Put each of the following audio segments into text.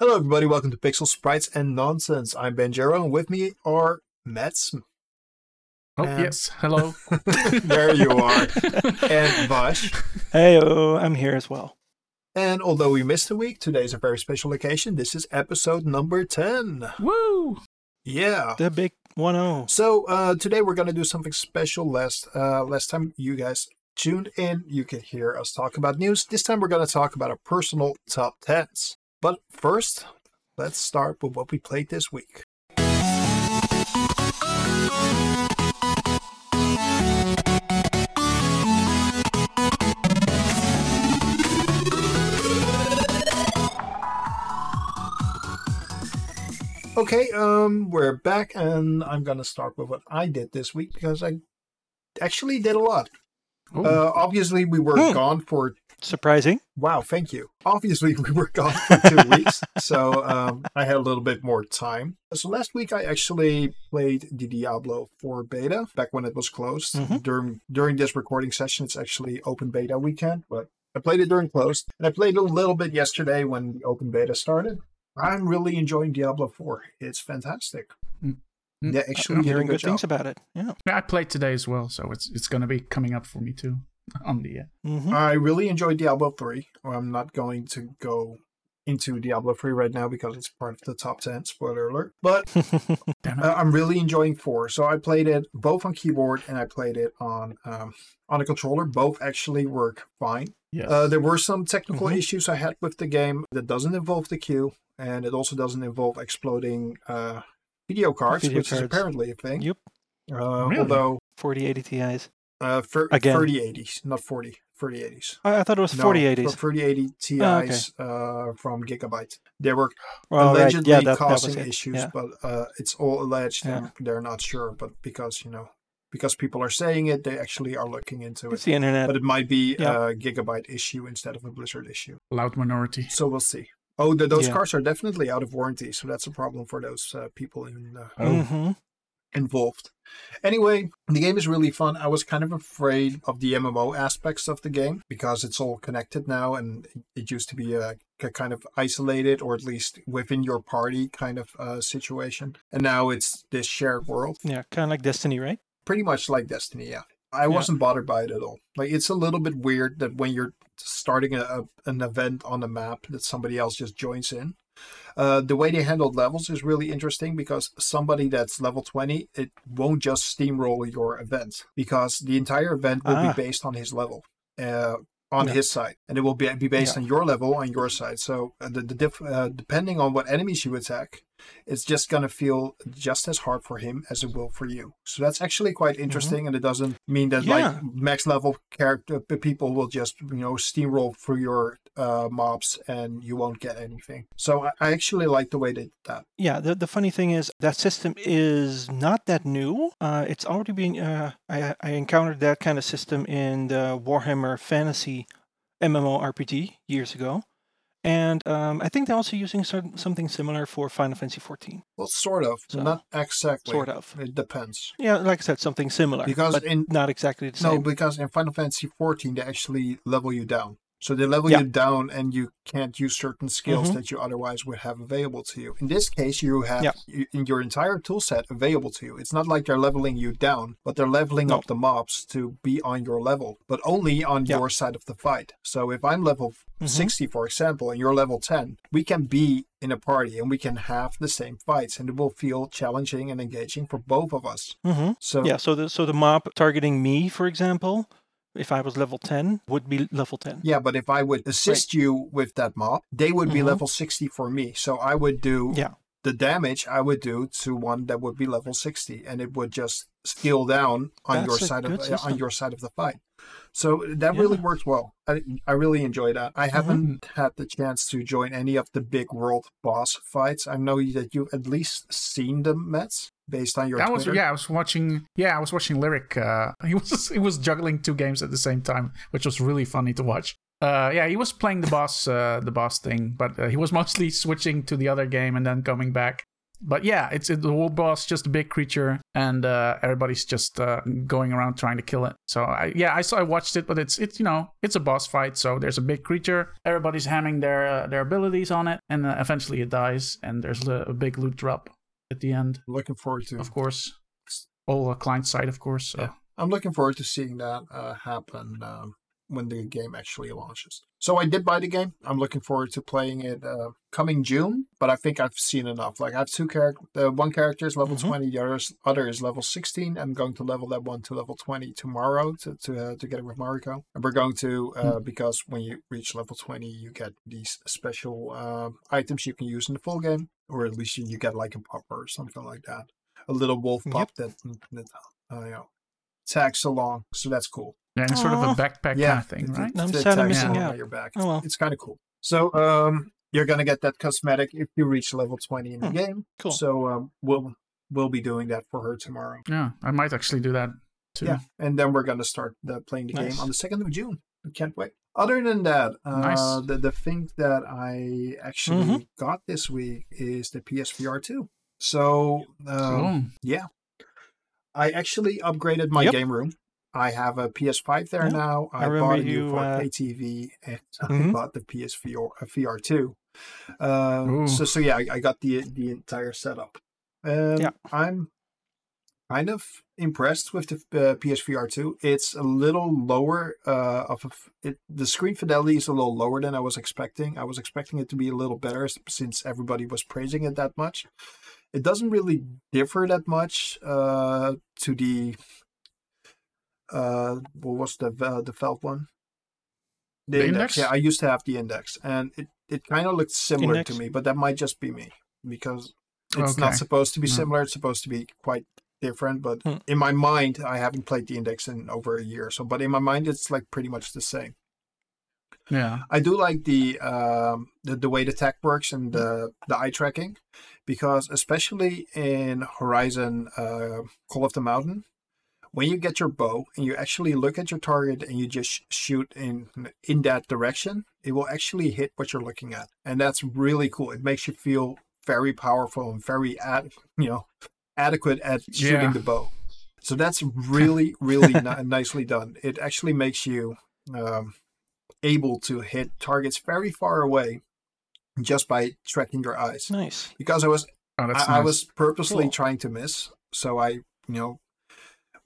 Hello, everybody. Welcome to Pixel Sprites and Nonsense. I'm Benjiro, and with me are Mets. Oh, And- yes. Hello. there you are. And Vash. Hey, I'm here as well. And although we missed a week, today's a very special occasion. This is episode number 10. Woo! Yeah. The big 1 0. So uh, today we're going to do something special. Last, uh, last time you guys tuned in, you could hear us talk about news. This time we're going to talk about our personal top 10s. But first, let's start with what we played this week. Okay, um, we're back, and I'm gonna start with what I did this week because I actually did a lot. Uh, obviously, we were Hmm. gone for Surprising. wow, thank you. Obviously, we were gone for two weeks, so um, I had a little bit more time. So last week, I actually played the Diablo 4 beta back when it was closed. Mhm. During during this recording session, it's actually open beta weekend, but I played it during closed, and I played a little bit yesterday when the open beta started. I'm really enjoying Diablo 4. It's fantastic. Mm. They actually I'm hearing good good things about it. Yeah. yeah, I played today as well, so it's it's gonna be coming up for me too on the. Uh, hmm I really enjoyed Diablo 3. I'm not going to go into Diablo 3 right now because it's part of the top 10, spoiler alert. But uh, I'm really enjoying 4. So I played it both on keyboard and I played it on um, on a controller. Both actually work fine. yes. Uh, there were some technical Mhm. issues I had with the game that doesn't involve the queue, and it also doesn't involve exploding uh, video cards, Video which is apparently a thing. Yep. Uh, Really? Although 4080 Ti's. Uh, for Again. 3080s, not 40, 3080s. I, I thought it was No, 4080s. for 3080 Ti's Oh, okay. uh, from Gigabyte. They were right. allegedly Yeah, that, that causing was it. issues, Yeah. but uh, it's all alleged Yeah. and they're not sure. But because, you know, because people are saying it, they actually are looking into It's it. the internet. But it might be Yeah. a Gigabyte issue instead of a Blizzard issue. Loud minority. So we'll see. Oh, the, those Yeah. cards are definitely out of warranty, so that's a problem for those uh, people in, uh, Oh. hmm involved. Anyway, the game is really fun. I was kind of afraid of the MMO aspects of the game because it's all connected now, and it used to be a, a kind of isolated or at least within your party kind of uh, situation, and now it's this shared world, Yeah, kind of like Destiny, right? pretty much like Destiny. Yeah, I Yeah. wasn't bothered by it at all. Like it's a little bit weird that when you're starting a, a, an event on the map, that somebody else just joins in. Uh, the way they handled levels is really interesting because somebody that's level 20, it won't just steamroll your event because the entire event will Ah. be based on his level. Uh, on Yeah. his side, and it will be, be based Yeah. on your level on your side. So uh, the, the diff, uh, depending on what enemies you attack, it's just gonna feel just as hard for him as it will for you. So that's actually quite interesting, and it doesn't mean that Mm-hmm. Yeah. like max level character people will just you know steamroll through your uh, mobs and you won't get anything. So I, I actually like the way they did that. Yeah, the, the funny thing is that system is not that new. Uh, it's already been. Uh, I, I encountered that kind of system in the Warhammer Fantasy MMORPG years ago, and um, I think they're also using some, something similar for Final Fantasy 14. Well, sort of, So, not exactly. Sort of. It depends. Yeah, like I said, something similar, Because but in- not exactly the No, same. No, because in Final Fantasy 14 they actually level you down. So they level Yeah. you down, and you can't use certain skills Mhm. that you otherwise would have available to you. In this case, you have Yeah. your entire tool set available to you. It's not like they're leveling you down, but they're leveling No. up the mobs to be on your level, but only on Yeah. your side of the fight. So if I'm level Mhm. 60, for example, and you're level 10, we can be in a party and we can have the same fights, and it will feel challenging and engaging for both of us. hmm So Yeah, so the so the mob targeting me, for example, if I was level 10, would be level 10. Yeah, but if I would assist you with that mob, they would be Mhm. level 60 for me. So I would do Yeah. the damage I would do to one that would be level 60 and it would just scale down on your That's side of uh, on your side of the fight. So that really Yeah. works well. I, I really enjoy that. Mm-hmm. I haven't had the chance to join any of the big world boss fights. I know that you've at least seen them, Mets, based on your That was yeah. I was watching. Yeah, I was watching Lyric. Uh, he was he was juggling two games at the same time, which was really funny to watch. Uh, yeah, he was playing the boss uh, the boss thing, but uh, he was mostly switching to the other game and then coming back. but yeah, it's it, the whole boss just a big creature, and uh, everybody's just uh, going around trying to kill it. So I, yeah, I saw I watched it, but it's it's you know it's a boss fight. So there's a big creature, everybody's hamming their uh, their abilities on it, and uh, eventually it dies, and there's a, a big loot drop at the end, looking forward to. of course. All uh, client side, of course. So. Yeah. I'm looking forward to seeing that uh, happen um, when the game actually launches. So I did buy the game. I'm looking forward to playing it uh, coming June. But I think I've seen enough. Like I have two characters. Uh, one character is level Mhm. 20. The other is, other is level 16. I'm going to level that one to level 20 tomorrow to to uh, together with Mariko. And we're going to uh, because when you reach level 20, you get these special um items you can use in the full game, or at least you, you get like a popper or something like that. A little wolf Yep. pop that that uh, you know tags along. So that's cool. Yeah, and sort of a backpack Yeah, kind of thing, it- right? it- I'm sad I'm tags missing along out. on Your back. Oh, well. It's kind of cool. So um, you're gonna get that cosmetic if you reach level 20 in the Hmm, game. cool. So um, we'll we'll be doing that for her tomorrow. Yeah, I might actually do that too. Yeah, and then we're gonna start the, playing the Nice. game on the second of June. I can't wait. Other than that, uh, Nice. the the thing that I actually Mhm. got this week is the PSVR two. So um, Cool. yeah, I actually upgraded my Yep. game room. I have a PS5 there Yeah, now. I I, bought a new you, 4K uh, TV and I Mhm. bought the PSVR uh, VR2. Uh, Ooh. so so yeah, I, I got the the entire setup. Um, Yeah. I'm kind of impressed with the uh, PSVR2. It's a little lower uh, of a f- it, the screen fidelity is a little lower than I was expecting. I was expecting it to be a little better since everybody was praising it that much. It doesn't really differ that much uh, to the uh, what was the uh, the Valve one? The Index? Yeah, I used to have the index, and it, it kind of looked similar Index? to me, but that might just be me because it's not supposed to be No. similar. It's supposed to be quite different. But Hmm. in my mind, I haven't played the index in over a year, so but in my mind, it's like pretty much the same. Yeah. I do like the um, the, the way the tech works and the the eye tracking, because especially in Horizon uh, Call of the Mountain, when you get your bow and you actually look at your target and you just shoot in in that direction, it will actually hit what you're looking at, and that's really cool. It makes you feel very powerful and very at you know adequate at shooting Yeah. the bow. So that's really really ni- nicely done. It actually makes you um, able to hit targets very far away just by tracking your eyes. Nice. Because I was Oh, I, I was purposely Cool. trying to miss, so I you know.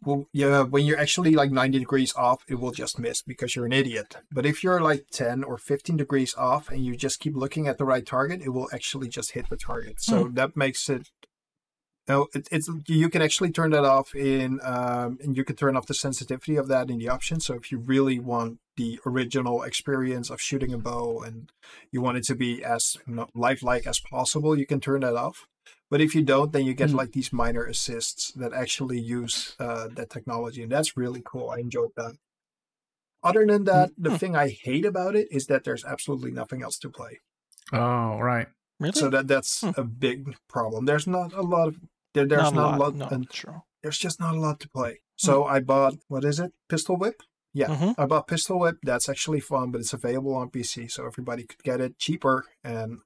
Well, yeah, when you're actually like 90 degrees off, it will just miss because you're an idiot. But if you're like 10 or 15 degrees off and you just keep looking at the right target, it will actually just hit the target. So that makes it no, it, it's you can actually turn that off in, um, and you can turn off the sensitivity of that in the options. So if you really want the original experience of shooting a bow and you want it to be as you know, lifelike as possible, you can turn that off. But if you don't, then you get Hmm. like these minor assists that actually use uh, that technology, and that's really cool. I enjoyed that. Other than that, the Hmm. thing I hate about it is that there's absolutely nothing else to play. Oh, right. Really? So that that's Hmm. a big problem. There's not a lot of there, there's not, not, a lot. lot, no, true. there's just not a lot to play. So I bought what is it? Pistol Whip. Yeah, Mhm. I bought Pistol Whip. That's actually fun, but it's available on PC, so everybody could get it cheaper, and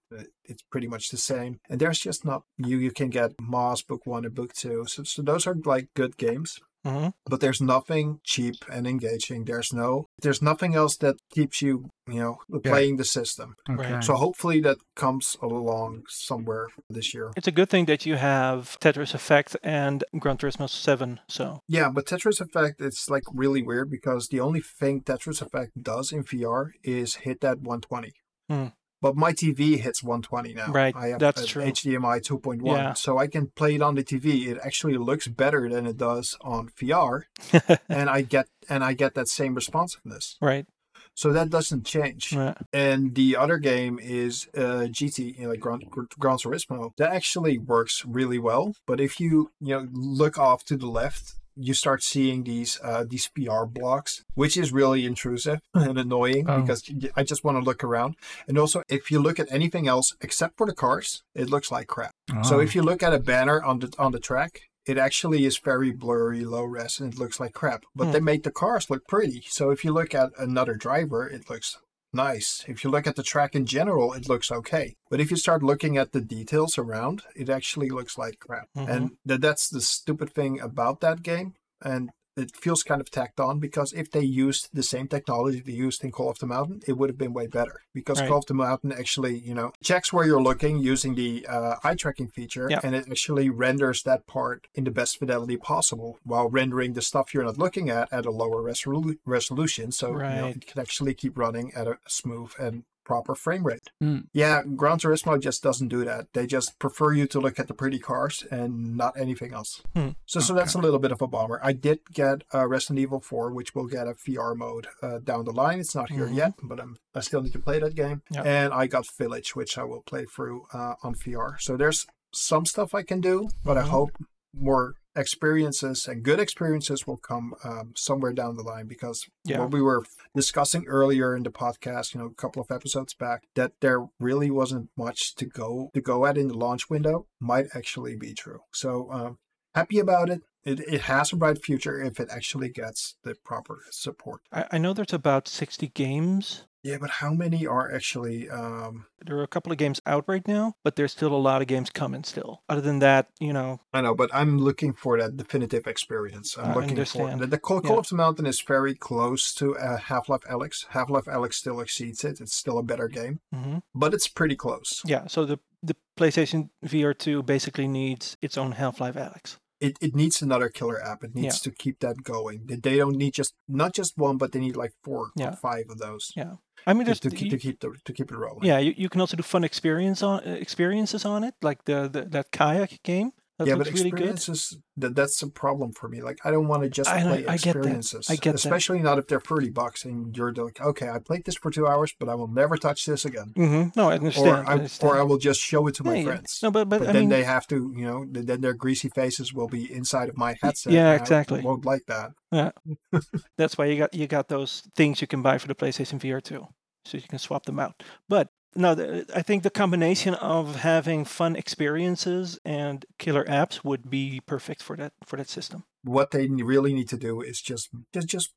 it's pretty much the same. And there's just not you. You can get Moss Book One and Book Two, so, so those are like good games. Mhm. But there's nothing cheap and engaging. There's no, there's nothing else that keeps you, you know, playing the system. Okay. So hopefully that comes along somewhere this year. It's a good thing that you have Tetris Effect and Gran Turismo 7. So Yeah, but Tetris Effect, it's like really weird because the only thing Tetris Effect does in VR is hit that 120. Hmm. But my TV hits 120 now. Right, I have that's true. HDMI 2.1, Yeah. so I can play it on the TV. It actually looks better than it does on VR, and I get and I get that same responsiveness. right. So that doesn't change. right. And the other game is uh, GT, you know, like Gran, Gran Turismo. That actually works really well. But if you you know look off to the left, you start seeing these uh, these PR blocks, which is really intrusive and annoying Oh. because I just want to look around. And also, if you look at anything else except for the cars, it looks like crap. So Oh. if you look at a banner on the on the track. It actually is very blurry, low res, and it looks like crap. But Hmm. they made the cars look pretty. So if you look at another driver, it looks nice. If you look at the track in general, it looks okay. But if you start looking at the details around, it actually looks like crap. Mhm. And th- that's the stupid thing about that game. And it feels kind of tacked on because if they used the same technology they used in Call of the Mountain, it would have been way better. Because Right. Call of the Mountain actually, you know, checks where you're looking using the uh, eye tracking feature, Yeah. and it actually renders that part in the best fidelity possible while rendering the stuff you're not looking at at a lower resolu- resolution. So you know, it can actually keep running at a smooth and proper frame rate. Mm. Yeah, Gran Turismo just doesn't do that. They just prefer you to look at the pretty cars and not anything else. Hmm. So, so that's a little bit of a bummer. I did get uh, Resident Evil 4, which will get a VR mode uh, down the line. It's not here Mhm. yet, but I'm, I still need to play that game. Yeah. And I got Village, which I will play through uh, on VR. So there's some stuff I can do, but I Mhm. hope more experiences and good experiences will come um, somewhere down the line because Yeah. what we were discussing earlier in the podcast, you know, a couple of episodes back, that there really wasn't much to go to go at in the launch window might actually be true. So um, happy about it. It it has a bright future if it actually gets the proper support. I, I know there's about 60 games. Yeah, but how many are actually? Um, There are a couple of games out right now, but there's still a lot of games coming still. Other than that, you know, I know, but I'm looking for that definitive experience. I'm I looking for the, the Call, Call of the Mountain is very close to uh, Half Life Alyx. Half Life Alyx still exceeds it. It's still a better game, mhm. but it's pretty close. yeah. So the the PlayStation VR2 basically needs its own Half-Life Alyx. It, it needs another killer app. It needs to keep that going. They- They don't need just not just one, but they need like four or Yeah. five of those Yeah. I mean, to, to, keep, you- to keep the, to keep it rolling. yeah. You, you can also do fun experience on uh, experiences on it, like the, the that kayak game. That yeah, but looks really good. experiences that that's a problem for me. Like I don't want to just I play I get that. experiences. I get that. especially not if they're thirty bucks and you're like, okay, I played this for two hours, but I will never touch this again. Mm-hmm. No, I understand. Or I I, understand. or I will just show it to my Yeah, yeah. friends. No, but but, but I then mean, they have to, you know, then their greasy faces will be inside of my headset. yeah, I exactly. won't like that. Yeah, that's why you got you got those things you can buy for the PlayStation VR too, so you can swap them out. But no, I think the combination of having fun experiences and killer apps would be perfect for that for that system. What they really need to do is just just just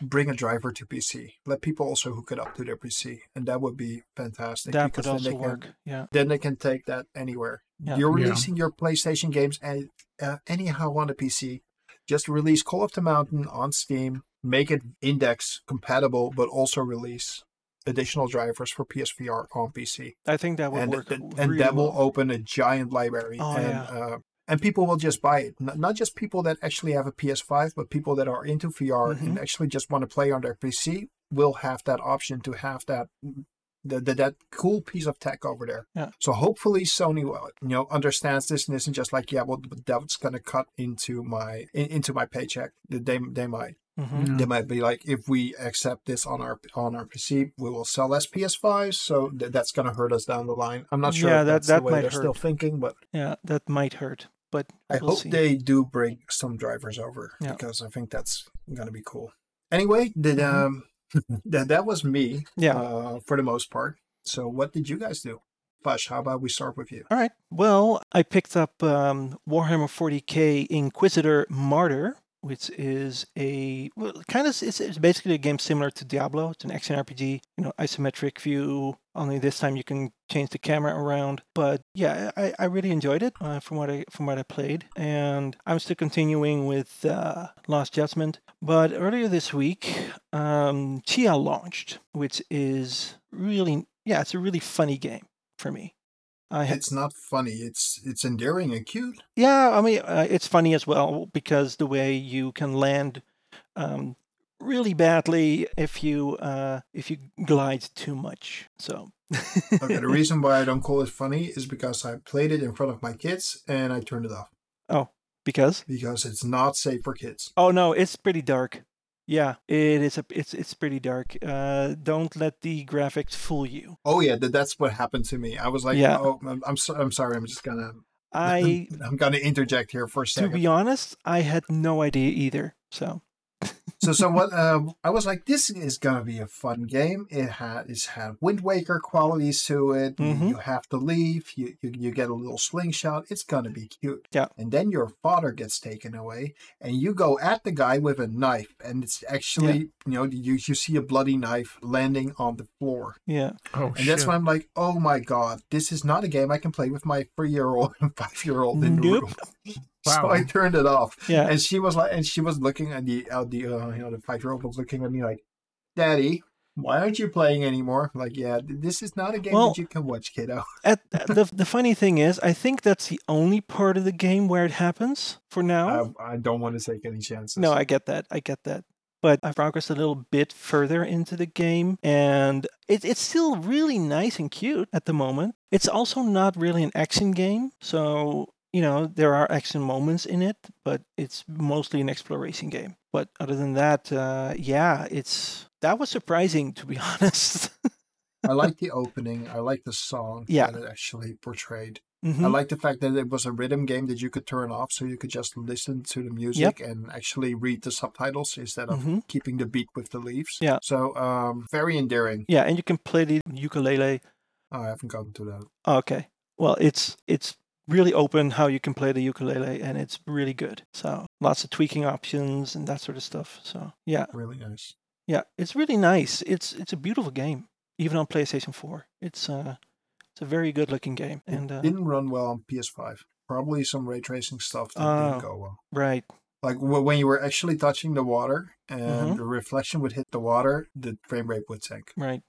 bring a driver to PC. Let people also hook it up to their PC, and that would be fantastic. that because would then also they can- work. Yeah. then they can take that anywhere. Yeah. You're Yeah. releasing your PlayStation games and uh, anyhow on the PC. Just release Call of the Mountain on Steam, make it index compatible, but also release additional drivers for PSVR on PC, I think that would and work. th- and really that will well. open a giant library. Oh, and yeah. uh, and people will just buy it. Not just people that actually have a PS5, but people that are into VR Mm-hmm. and actually just want to play on their PC will have that option to have that the, the, that cool piece of tech over there. Yeah. So hopefully Sony, well, you know, understands this and isn't just like, yeah, well, that's gonna cut into my in, into my paycheck. They they might Mhm. They might be like, if we accept this on our on our PC, we will sell less PS5s. So th- that's gonna hurt us down the line. I'm not sure. Yeah, if that- that's that the way might they're still thinking, but Yeah, that might hurt, but I we'll hope see. they do bring some drivers over Yeah. because I think that's gonna be cool. Anyway, did Mhm. um that that was me Yeah. uh, for the most part. So what did you guys do? Vash, how about we start with you? All right. Well, I picked up um, Warhammer 40k Inquisitor Martyr, which is a well, kind of it's, it's basically a game similar to Diablo. It's an action RPG, you know, isometric view. Only this time you can change the camera around. But yeah, I, I really enjoyed it uh, from what I from what I played, and I'm still continuing with uh, Lost Judgment. But earlier this week, um, Tchia launched, which is really yeah, it's a really funny game for me. I had It's not funny. It's it's endearing and cute. yeah, I mean, uh, it's funny as well because the way you can land um, really badly if you uh, if you glide too much. So Okay, the reason why I don't call it funny is because I played it in front of my kids and I turned it off Oh, because because it's not safe for kids. oh no, it's pretty dark. Yeah, it is a it's it's pretty dark. Uh, don't let the graphics fool you. Oh yeah, that, that's what happened to me. I was like, Yeah. oh, I'm I'm, so, I'm sorry. I'm just gonna I I'm gonna interject here for a second. to be honest, I had no idea either. So so so what um, I was like, this is gonna be a fun game. It had it's had Wind Waker qualities to it. You- Mhm. You, have to leave. You, you you get a little slingshot. It's gonna be cute. Yeah. And then your father gets taken away, and you go at the guy with a knife, and it's actually you know you you see a bloody knife landing on the floor, Yeah. Oh and shit. that's when I'm like, oh my god, this is not a game I can play with my three year old and five year old in the Nope. Room. So I turned it off. Yeah. And she was like, and she was looking at the, uh, the uh, you know, the five year old was looking at me like, Daddy, why aren't you playing anymore? Like, yeah, this is not a game Well- that you can watch, kiddo. At, the the funny thing is, I think that's the only part of the game where it happens for now. I, I don't want to take any chances. No, I get that. I get that. But I progressed a little bit further into the game, and it, it's still really nice and cute at the moment. It's also not really an action game, so you know there are action moments in it, but it's mostly an exploration game. But other than that, uh, yeah, it's that was surprising to be honest. I like the opening. I like the song Yeah. that it actually portrayed. Mhm. I like the fact that it was a rhythm game that you could turn off so you could just listen to the music and actually read the subtitles instead of Mhm. keeping the beat with the leaves. Yeah. So, um, very endearing. Yeah, and you can play the ukulele Oh, I haven't gotten to that. Okay. Well, it's it's really open how you can play the ukulele, and it's really good. So lots of tweaking options and that sort of stuff. So yeah, Really nice. yeah, it's really nice. It's it's a beautiful game, even on PlayStation Four. It's uh it's a very good looking game, It and uh, didn't run well on PS5. Probably some ray tracing stuff that Oh. didn't go well. right. Like wh- when you were actually touching the water and Mhm. the reflection would hit the water, the frame rate would sink. Right.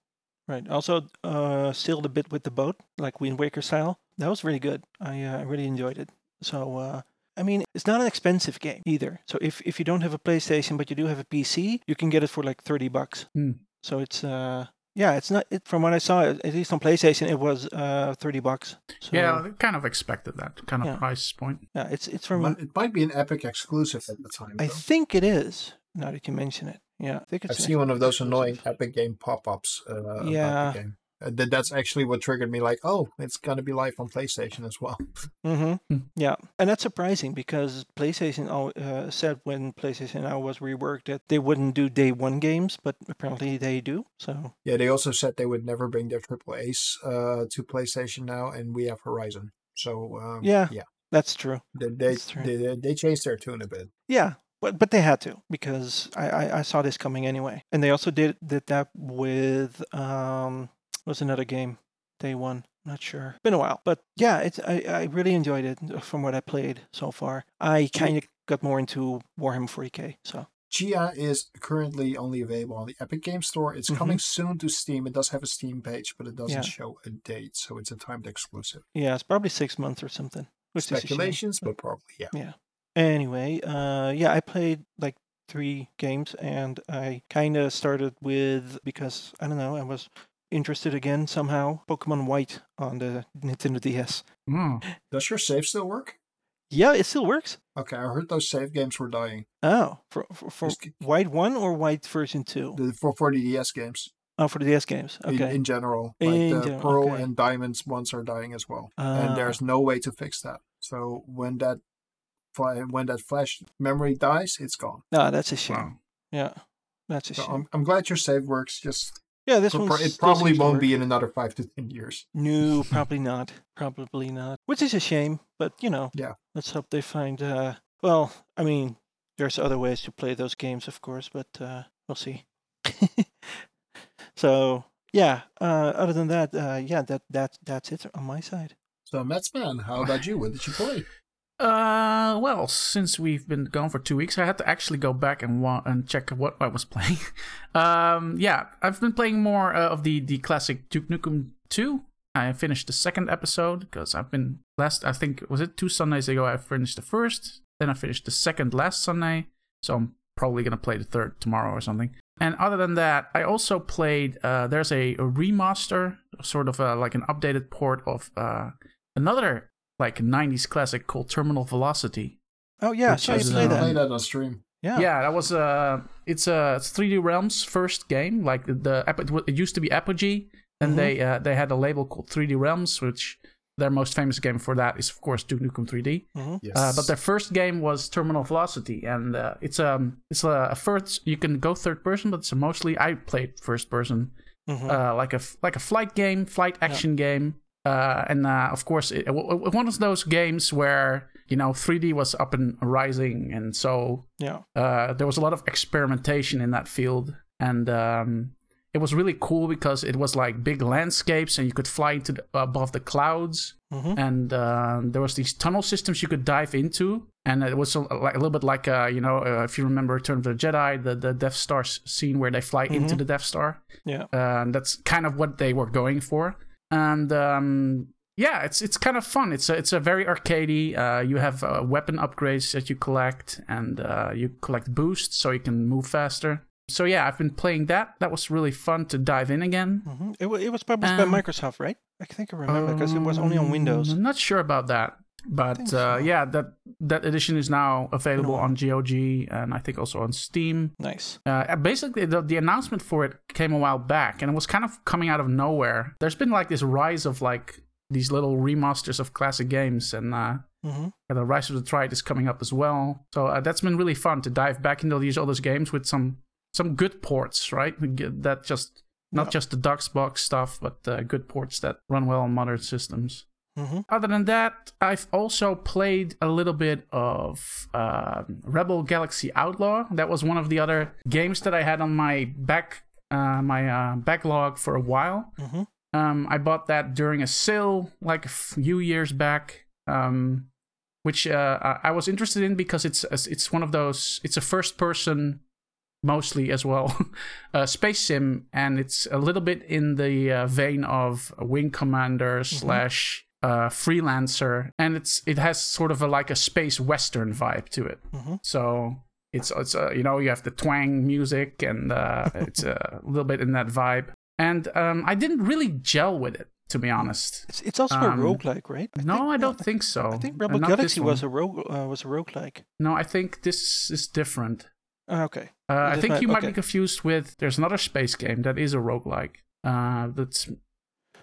Right. Also, uh, sailed a bit with the boat, like Wind Waker style. That was really good. I uh, really enjoyed it. So, uh, I mean, it's not an expensive game either. So if, if you don't have a PlayStation but you do have a PC, you can get it for like thirty bucks. Hmm. So it's uh, yeah, it's not. It, from what I saw, at least on PlayStation, it was uh thirty bucks. So, yeah, I kind of expected that kind of Yeah. price point. yeah, it's it's from. It might be an Epic exclusive at the time. I though. think it is. Now that you mention it, yeah, I think it's. I've seen one of those exclusive. annoying Epic Game pop-ups uh, about Yeah. The game. Uh, that that's actually what triggered me. Like, oh, it's gonna be live on PlayStation as well. Mm-hmm. Hmm. Yeah, and that's surprising because PlayStation al- uh, said when PlayStation Now was reworked that they wouldn't do day one games, but apparently they do. So Yeah, they also said they would never bring their AAA's uh, to PlayStation now, and we have Horizon. So um, Yeah. yeah, that's true. they they, That's true. they they changed their tune a bit. Yeah, but but they had to because I, I, I saw this coming anyway, and they also did did that with um what's another game day one. Not sure. Been a while, but yeah, it's I, I really enjoyed it uh, from what I played so far. I kind of got more into Warhammer 40k. So Tchia is currently only available on the Epic Game Store. It's coming soon to Steam. It does have a Steam page, but it doesn't Mm-hmm. Yeah. show a date, so it's a timed exclusive. yeah, it's probably six months or something. Which is a shame. Speculations, but probably yeah. yeah. Anyway, uh, yeah, I played like three games, and I kind of started with because I don't know, I was interested again somehow. Pokemon White on the Nintendo DS. Hmm. Does your save still work? Yeah, it still works. Okay, I heard those save games were dying. Oh, for for, for Just White One or White version Two? The, for for the DS games Oh, for the DS games. in, Okay. in general, like In the general, Pearl okay. and Diamonds ones are dying as well, Ah. and there's no way to fix that. So when that when that flash memory dies, it's gone. No, that's a shame. Wow. Yeah, that's a So shame. I'm, I'm glad your save works. Just yeah, this one it probably won't be in another five to ten years. No, probably not. Probably not. Which is a shame, but you know. Yeah. Let's hope they find. Uh, well, I mean, there's other ways to play those games, of course, but uh, we'll see. so yeah. Uh, other than that, uh, yeah, that that that's it on my side. So Metzman, how about you? What did you play? Uh, well, since we've been gone for two weeks, I had to actually go back and wa- and check what I was playing. um, yeah, I've been playing more uh, of the the classic Duke Nukem 2. I finished the second episode because I've been last. I think was it two Sundays ago. I finished the first, then I finished the second last Sunday. So I'm probably gonna play the third tomorrow or something. And other than that, I also played. Uh, there's a, a remaster, sort of a, like an updated port of uh, another like 90s classic called Terminal Velocity. Oh yeah, Which so you is, play uh, that? Play that on stream. Yeah. Yeah, that was uh it's a it's 3D Realms first game. Like the, the it used to be Apogee, and Mhm. they uh, they had a label called 3D Realms, which their most famous game for that is of course Duke Nukem 3D. Mhm. Yes. Uh, but their first game was Terminal Velocity, and uh, it's um it's a, a first you can go third person, but it's mostly I played first person, Mhm. uh, like a f- like a flight game, flight action game, uh, and uh, of course it, w- one of those games where you know 3D was up and rising, and so yeah. uh, there was a lot of experimentation in that field, and um, it was really cool because it was like big landscapes, and you could fly into the, above the clouds, Mhm. and uh, there was these tunnel systems you could dive into, and it was a, like a little bit like uh, you know uh, if you remember Return of the Jedi, the the Death Star scene where they fly into Mhm. the Death Star, Yeah. uh, and that's kind of what they were going for, and. Um, yeah, it's it's kind of fun. It's a, it's a very arcadey. Uh, you have uh, weapon upgrades that you collect, and uh, you collect boosts so you can move faster. So yeah, I've been playing that. That was really fun to dive in again. Mhm. It, wa- it was published Um, by Microsoft, right? I think I remember because it was only on Um, Windows. I'm not sure about that, but think uh, yeah, that that edition is now available No. on GOG and I think also on Steam. Nice. Uh, basically, the, the announcement for it came a while back, and it was kind of coming out of nowhere. There's been like this rise of like these little remasters of classic games, and uh, hmm yeah, the Rise of the Triad is coming up as well. So uh, that's been really fun to dive back into these all those games with some some good ports, right? That just not Yeah. just the DOSBox stuff, but uh, good ports that run well on modern systems. Hmm Other than that, I've also played a little bit of uh, Rebel Galaxy Outlaw. That was one of the other games that I had on my back uh, my uh, backlog for a while. hmm Um, I bought that during a sale like a few years back, um, which uh, I was interested in because it's it's one of those. It's a first person, mostly as well, uh, space sim, and it's a little bit in the uh, vein of Wing Commander slash uh, freelancer, and it's it has sort of a like a space western vibe to it. hmm So it's it's uh, you know you have the twang music and uh, it's a little bit in that vibe. And um, I didn't really gel with it, to be honest. It's, it's also Um, a roguelike, right? no, think- I don't think so. I think Uh, Rebel Galaxy was a rogue uh, was a roguelike. No, I think this is different. Ah, okay. Uh, I think might- you might be confused with. There's another space game that is a roguelike. Uh, that's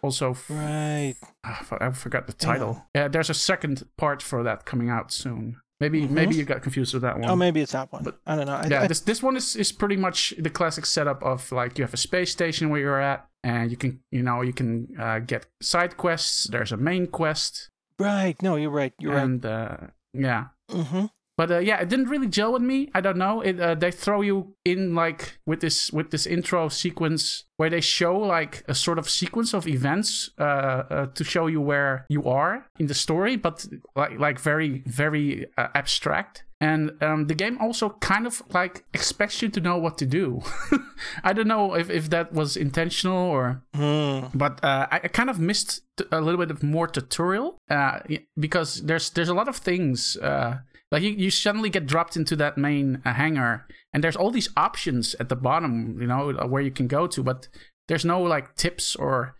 also. F- Right. ah, I forgot the title. Yeah, there's a second part for that coming out soon. Maybe Mhm. maybe you got confused with that one. Oh, maybe it's that one. But- I don't know. I, yeah, I, this this one is, is pretty much the classic setup of like you have a space station where you're at, and you can you know you can uh, get side quests. There's a main quest, right. No, you're right. You're right. and uh, yeah. right. But uh, yeah, it didn't really gel with me. I don't know. It uh, they throw you in like with this with this intro sequence where they show like a sort of sequence of events uh, uh, to show you where you are in the story, but like like very very uh, abstract. And um, the game also kind of like expects you to know what to do. I don't know if, if that was intentional or Hmm. but uh, I, I kind of missed t- a little bit of more tutorial uh, because there's there's a lot of things uh, like you, you suddenly get dropped into that main uh, hangar and there's all these options at the bottom you know uh, where you can go to but there's no like tips or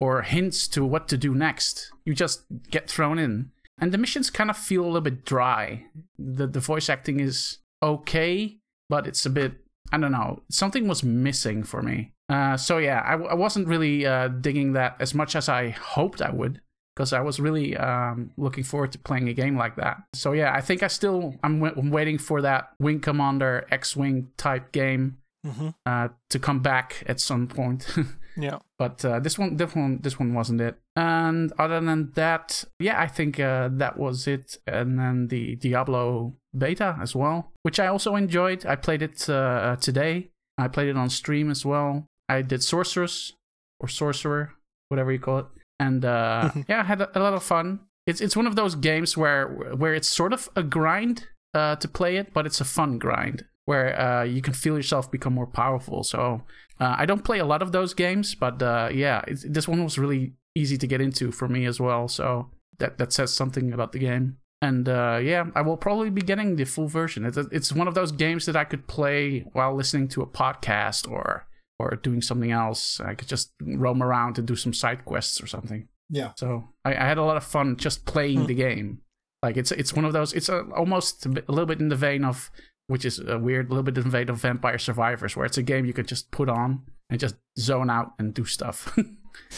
or hints to what to do next you just get thrown in and the missions kind of feel a little bit dry the the voice acting is okay but it's a bit I don't know. Something was missing for me. Uh, so yeah, I, I wasn't really uh, digging that as much as I hoped I would, because I was really um, looking forward to playing a game like that. So yeah, I think I still I'm, w- I'm waiting for that Wing Commander X-wing type game hmm uh, to come back at some point. Yeah. but uh, this one, this one, this one wasn't it. And other than that, yeah, I think uh, that was it. And then the Diablo beta as well, which I also enjoyed. I played it uh, uh, today. I played it on stream as well. I did Sorceress or Sorcerer, whatever you call it, and uh, yeah, I had a, a lot of fun. It's it's one of those games where where it's sort of a grind uh, to play it, but it's a fun grind where uh, you can feel yourself become more powerful. So uh, I don't play a lot of those games, but uh, yeah, it's, this one was really easy to get into for me as well. So that that says something about the game. And uh, yeah, I will probably be getting the full version. It's it's one of those games that I could play while listening to a podcast or or doing something else. I could just roam around and do some side quests or something. Yeah. So I, I had a lot of fun just playing Hmm. the game. Like it's it's one of those. It's a, almost a, bit- a little bit in the vein of, which is a weird, a little bit in the vein of Vampire Survivors, where it's a game you could just put on and just zone out and do stuff.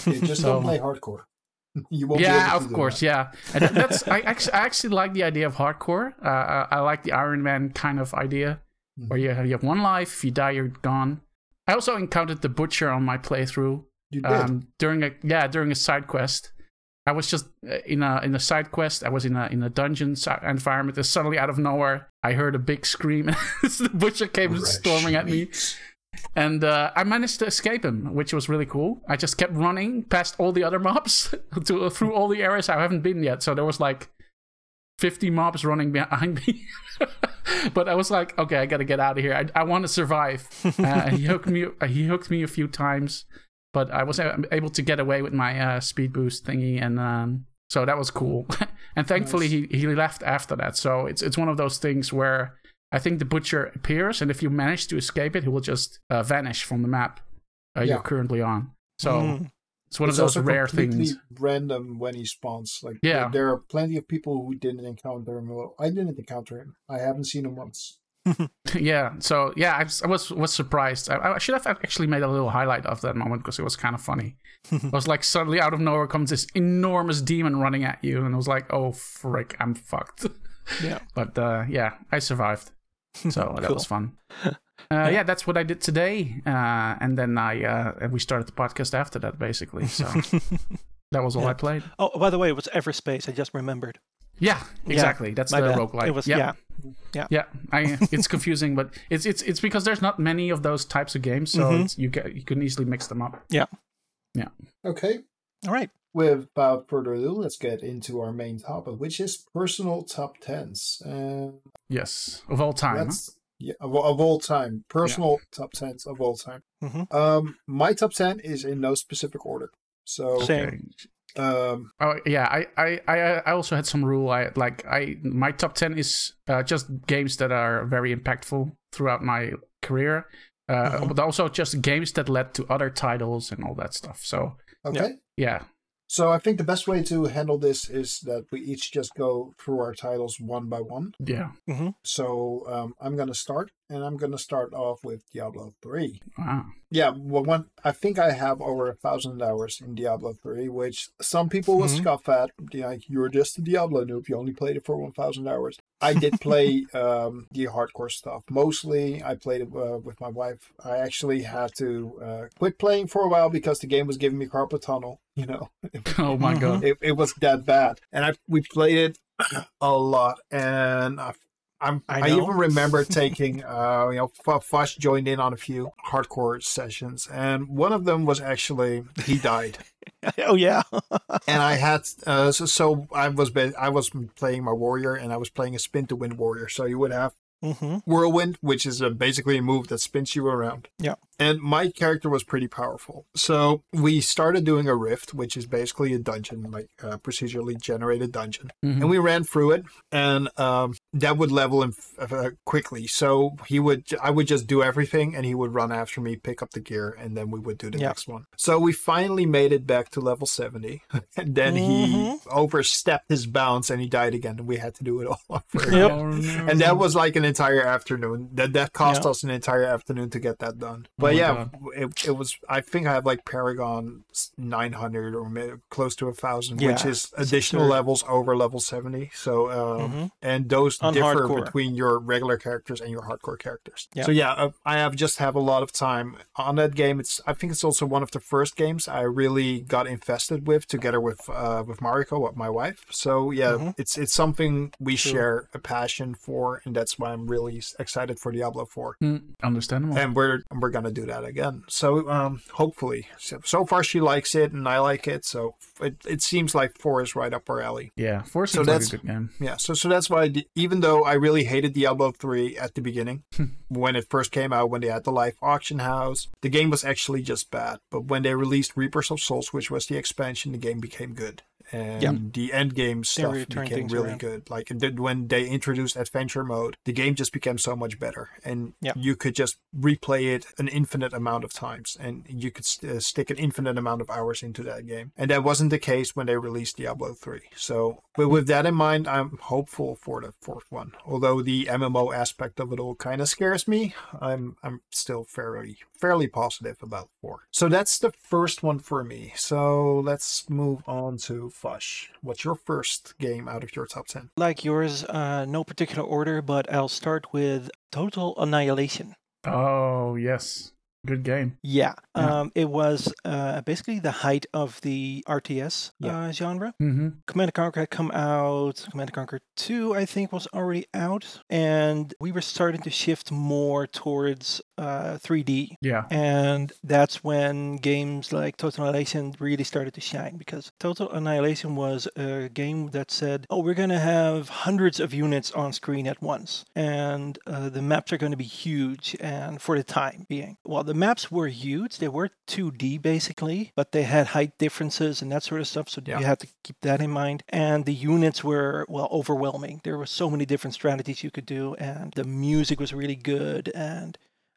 You just So- don't play hardcore. you won't. yeah, of course, that. yeah. And that's I actually, I actually like the idea of hardcore. Uh, I, I like the Iron Man kind of idea, Mm-hmm. where you have, you have one life, if you die, you're gone. I also encountered the butcher on my playthrough You did. um, during a yeah during a side quest. I was just uh, in a in a side quest. I was in a in a dungeon environment. And suddenly, out of nowhere, I heard a big scream. And the butcher came Fresh storming at me, and uh, I managed to escape him, which was really cool. I just kept running past all the other mobs to, through all the areas I haven't been yet. So there was like fifty mobs running behind me. but I was like, okay, I gotta get out of here. I, I want to survive. Uh, he hooked me. uh, He hooked me a few times, but I was able to get away with my uh, speed boost thingy, and um, so that was cool. and thankfully, he he left after that. So it's it's one of those things where I think the butcher appears, and if you manage to escape it, he will just uh, vanish from the map uh, Yeah. you're currently on. So Mm. It's one It's of those also rare completely things. random when he spawns. Like Yeah. there, there are plenty of people who didn't encounter him. Well, I didn't encounter him. I haven't seen him once. yeah. So yeah, I was I was, was surprised. I, I should have actually made a little highlight of that moment because it was kind of funny. it was like suddenly out of nowhere comes this enormous demon running at you, and I was like, oh frick, I'm fucked. Yeah. But uh, yeah, I survived. So that was fun. Uh, yeah, that's what I did today, uh, and then I uh, and we started the podcast after that, basically. So that was all Yeah. I played. Oh, by the way, it was Everspace. I just remembered. Yeah, Yeah, exactly. That's my the bad. roguelike. It was yeah. yeah. Yeah. Yeah, I, it's confusing, but it's it's it's because there's not many of those types of games, so Mhm. it's, you get you can easily mix them up. Yeah, yeah. Okay. All right. Without further ado, let's get into our main topic, which is personal top tens. Uh, Yes, of all time. huh? Yeah, of, of all time. Personal top tens of all time. Mhm. Um, my top ten is in no specific order. So, Same. um, Oh yeah, I, I I also had some rule. I like I my top ten is uh, just games that are very impactful throughout my career, uh, Mhm. but also just games that led to other titles and all that stuff. So okay. yeah, So I think the best way to handle this is that we each just go through our titles one by one. yeah, So um, I'm gonna start, and I'm gonna start off with Diablo three. wow. Yeah, well, one I think I have over a thousand hours in Diablo three, which some people will Mhm. scoff at. Like you're just a Diablo noob. You only played it for one thousand hours. I did play um, the hardcore stuff. Mostly, I played it uh, with my wife. I actually had to uh, quit playing for a while because the game was giving me carpal tunnel. You know, Oh my god. it, it was that bad, and I we played it a lot, and I. I'm, I I, even remember taking, uh, you know, F- Vash joined in on a few hardcore sessions, and one of them was actually he died, oh yeah. and I had, uh, so, so I was I was playing my warrior, and I was playing a spin to win warrior, so you would have hmm whirlwind, which is a, basically a move that spins you around. Yeah. And my character was pretty powerful. So we started doing a rift, which is basically a dungeon, like a procedurally generated dungeon. Mhm. And we ran through it, and um, that would level him f- uh, quickly. So he would, I would just do everything, and he would run after me, pick up the gear, and then we would do the Yeah. next one. So we finally made it back to level 70. and then he Mhm. overstepped his bounds and he died again, and we had to do it all over Yep. Oh, and that was like an entire afternoon. That that cost Yeah. us an entire afternoon to get that done. Oh But yeah, God. it, it was. I think I have like Paragon nine hundred or may- close to a thousand, which is additional absurd. levels over level seventy. So um, Mhm. and those On differ hardcore. between your regular characters and your hardcore characters. Yeah. So yeah, uh, I have just have a lot of time on that game. It's I think it's also one of the first games I really got infested with together with uh, with Mariko, my wife. So yeah, Mhm. it's it's something we True. share a passion for, and that's why I'm really excited for Diablo Four. Mm, understandable. And we're we're gonna do that again. So um, hopefully, so, so far she likes it and I like it. So it, it seems like four is right up our alley. yeah, Force so is like a that's- good game. Yeah, so so that's why I did, even though I really hated Diablo 3 at the beginning when it first came out when they had the live auction house, the game was actually just bad. But when they released Reapers of Souls, which was the expansion, the game became good. And Yeah. the end game stuff really turned became really around. good. Like when they introduced adventure mode, the game just became so much better, and Yeah. you could just replay it an infinite amount of times, and you could st- uh, stick an infinite amount of hours into that game. And that wasn't the case when they released Diablo three. So, but with that in mind, I'm hopeful for the fourth one. Although the MMO aspect of it all kind of scares me, I'm I'm still fairly fairly positive about four. So that's the first one for me. So let's move on to Vash. What's your first game out of your top ten? Like yours, uh, no particular order, but I'll start with Total Annihilation. Oh yes, good game. Yeah, Yeah. Um, it was uh, basically the height of the RTS Yeah. uh, genre. Mm-hmm. Command and Conquer had come out. Command and Conquer 2, I think, was already out. And we were starting to shift more towards uh, 3D. Yeah. And that's when games like Total Annihilation really started to shine because Total Annihilation was a game that said, oh, we're going to have hundreds of units on screen at once. And uh, the maps are going to be huge and for the time being. Well, the maps were huge. They were 2D basically, but they had height differences and that sort of stuff. So Yeah. you had to keep that in mind. And the units were, well, overwhelming. There were so many different strategies you could do, and the music was really good. And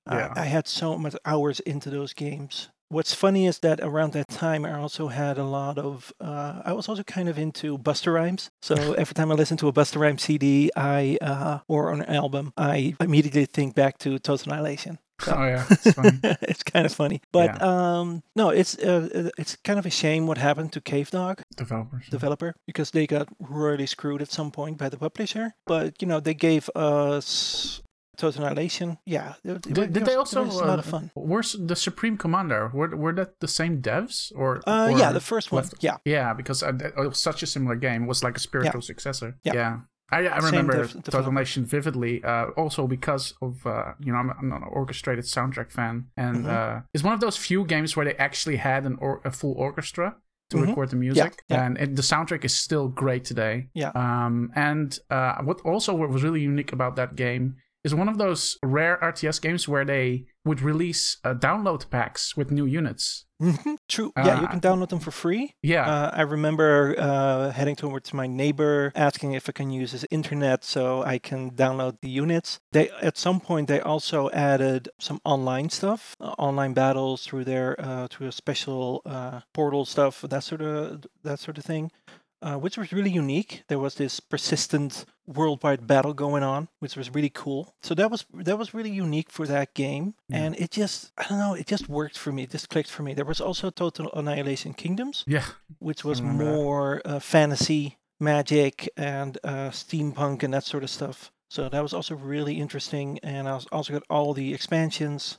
Yeah. I, I had so much hours into those games. What's funny is that around that time, I also had a lot of. Uh, I was also kind of into Busta Rhymes. So every time I listen to a Busta Rhymes CD, I uh, or an album, I immediately think back to Total Annihilation. So- Oh yeah, it's funny. it's kind of funny, but um, no, it's uh, it's kind of a shame what happened to Cavedog Developers. developer because they got really screwed at some point by the publisher. But you know, they gave us Total Annihilation. Yeah, it- it Did, did it they was- also? It was a lot of uh, fun. Where's the Supreme Commander? Were were that the same devs or? Uh, yeah, the first one. left- Yeah, Yeah, because uh, it was such a similar game. It was like a spiritual successor. Yeah. yeah. I, I remember dev- Total. Annihilation vividly. Uh, also because of uh, you know I'm, I'm an orchestrated soundtrack fan, and Mhm. uh, it's one of those few games where they actually had an or- a full orchestra to Mhm. record the music, yeah. and it, the soundtrack is still great today. Yeah. Um, and uh, what also what was really unique about that game is one of those rare RTS games where they would release uh, download packs with new units. Mhm, true. yeah, you Uh, can download them for free. Yeah. Uh, I remember uh, heading towards my neighbor, asking if I can use his internet so I can download the units. They at some point they also added some online stuff, uh, online battles through their uh, through a special uh, portal stuff, that sort of that sort of thing. Uh, which was really unique. There was this persistent worldwide battle going on, which was really cool. So that was that was really unique for that game, Yeah. and it just I don't know, it just worked for me. It just clicked for me. There was also Total Annihilation Kingdoms, yeah. which was more uh, fantasy, magic, and uh, steampunk and that sort of stuff. So that was also really interesting. And I also got all the expansions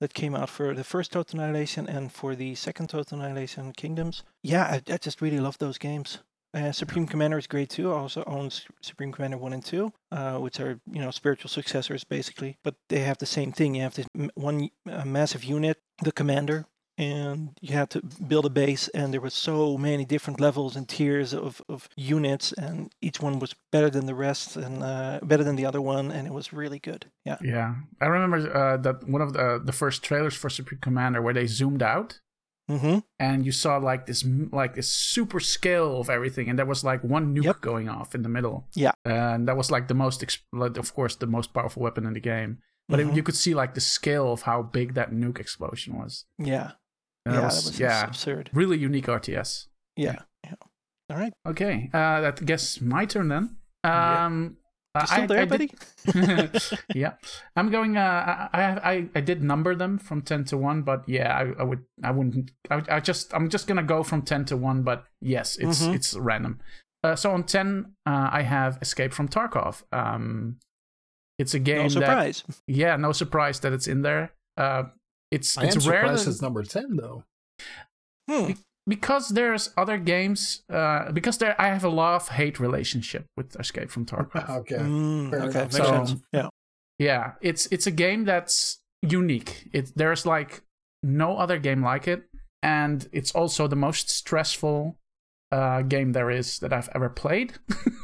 that came out for the first Total Annihilation and for the second Total Annihilation Kingdoms. Yeah, I, I just really love those games. Uh, Supreme Commander is great too. Also own S- Supreme Commander 1 and 2, uh, which are, you know, spiritual successors basically. But they have the same thing. You have this m- one massive unit, the commander, and you had to build a base and there were so many different levels and tiers of, of units and each one was better than the rest and uh, better than the other one and it was really good yeah Yeah, I remember uh, that one of the the first trailers for Supreme Commander where they zoomed out mm-hmm and you saw like this like this super scale of everything, and there was like one nuke Yep. going off in the middle. Yeah. and that was like the most, of course, the most powerful weapon in the game. But it, Mhm. you could see like the scale of how big that nuke explosion was. yeah And yeah that was, that was yeah, absurd really unique RTS. yeah yeah all right Okay, uh, that guess my turn then. Yeah. Um, you uh, still I- there I did- buddy yeah, I'm going. Uh, I, I I did number them from ten to one, but yeah, I, I would I wouldn't. I, I just I'm just gonna go from ten to one, but yes, it's Mhm. it's random. Uh, so on ten, uh, I have Escape from Tarkov. Um, it's a game no that surprise yeah, no surprise that it's in there. Uh, it's I am it's rare surprised that- it's number ten though. Hmm. Because there's other games. Uh, because there I have a love hate relationship with Escape from Tarkov. okay. Mm, okay makes So- sense yeah Yeah, it's it's a game that's unique. It there's like no other game like it, and it's also the most stressful uh, game there is that I've ever played.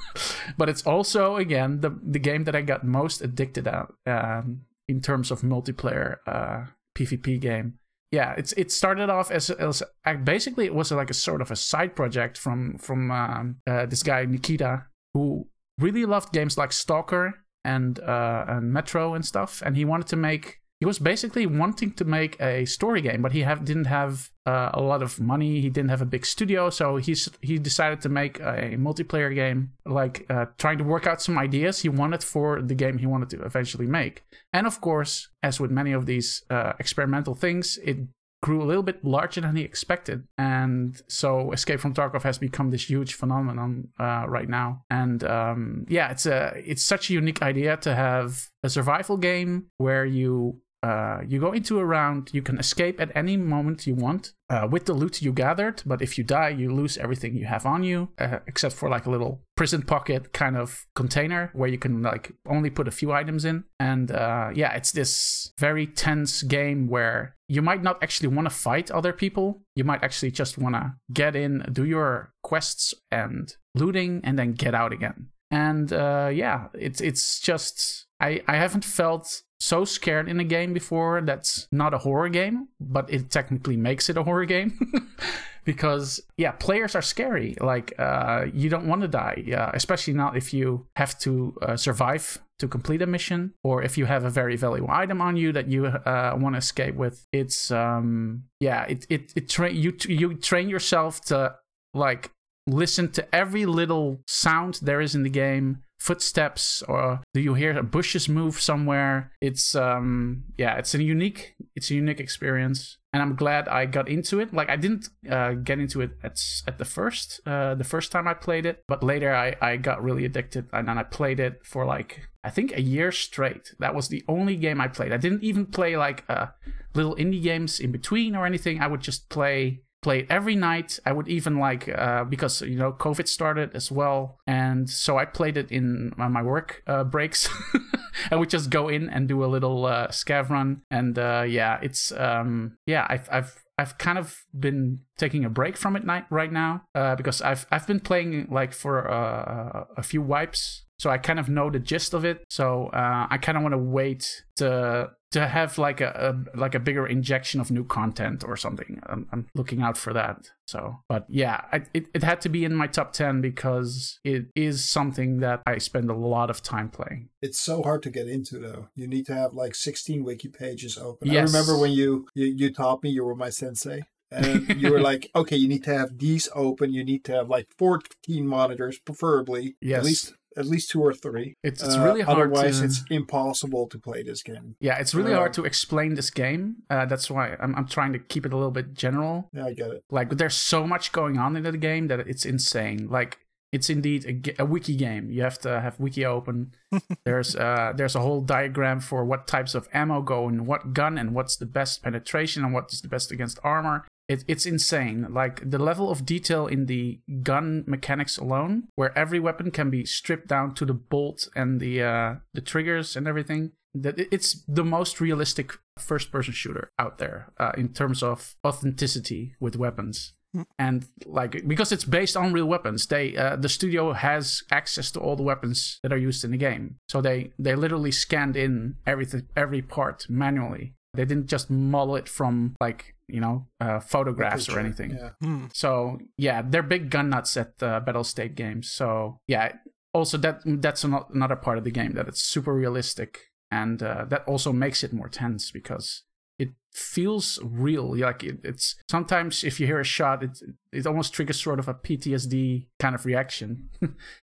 but it's also again the the game that I got most addicted at um, in terms of multiplayer uh, PvP game. Yeah, it's it started off as, as basically it was like a sort of a side project from from um, uh, this guy Nikita who really loved games like Stalker and uh, and Metro and stuff, and he wanted to make. He was basically wanting to make a story game, but he have, didn't have uh, a lot of money. He didn't have a big studio, so he's he decided to make a multiplayer game, like uh, trying to work out some ideas he wanted for the game he wanted to eventually make. And of course, as with many of these uh, experimental things, it grew a little bit larger than he expected. And so Escape from Tarkov has become this huge phenomenon uh, right now. And um, yeah, it's a it's such a unique idea to have a survival game where you uh, you go into a round, you can escape at any moment you want uh, with the loot you gathered, but if you die, you lose everything you have on you, uh, except for like a little prison pocket kind of container where you can like only put a few items in. And uh, yeah, it's this very tense game where you might not actually want to fight other people. You might actually just want to get in, do your quests and looting, and then get out again. And uh, yeah, it's it's just I I haven't felt so scared in a game before that's not a horror game, but it technically makes it a horror game. because yeah, players are scary. Like uh, you don't want to die, yeah, especially not if you have to uh, survive to complete a mission, or if you have a very valuable item on you that you uh, want to escape with. It's um, yeah, it it it train you you train yourself to like listen to every little sound there is in the game footsteps or do you hear bushes move somewhere? It's um yeah it's a unique it's a unique experience and i'm glad i got into it. Like i didn't uh, get into it at at the first uh, the first time i played it but later i i got really addicted and then i played it for like i think a year straight. That was the only game i played. I didn't even play like uh little indie games in between or anything. I would just play every night. I would even like uh, because you know COVID started as well, and so I played it in my work uh, breaks. I would just go in and do a little uh, scav run, and uh, yeah, it's um, yeah, I've I've I've kind of been taking a break from it night right now uh, because I've I've been playing like for uh, a few wipes, so I kind of know the gist of it. So uh, I kind of want to wait to to have like a, a, like a bigger injection of new content or something. I'm, I'm looking out for that. So, but yeah, I, it it had to be in my top ten because it is something that I spend a lot of time playing. It's so hard to get into though. You need to have like 16 wiki pages open. Yes. I remember when you, you you taught me, you were my sensei. and you were like, okay, you need to have these open. You need to have like 14 monitors, preferably. Yes. At least at least two or three. It's it's Uh, really hard. Otherwise, to... it's impossible to play this game. yeah, it's really uh, hard to explain this game. Uh, that's why I'm I'm trying to keep it a little bit general. Yeah, I get it. Like there's so much going on in the game that it's insane. Like it's indeed a, a wiki game. You have to have wiki open. there's uh there's a whole diagram for what types of ammo go in what gun and what's the best penetration and what is the best against armor. It, it's insane. Like the level of detail in the gun mechanics alone, where every weapon can be stripped down to the bolt and the uh, the triggers and everything. That it's the most realistic first-person shooter out there uh, in terms of authenticity with weapons and like because it's based on real weapons they uh, the studio has access to all the weapons that are used in the game so they they literally scanned in everything every part manually they didn't just model it from like you know uh, photographs or anything Yeah. Hmm. so yeah, they're big gun nuts at uh, Battlestate games. So yeah, also that that's another part of the game that it's super realistic, and uh, that also makes it more tense because it feels real. Like it, it's sometimes if you hear a shot, it it almost triggers sort of a PTSD kind of reaction.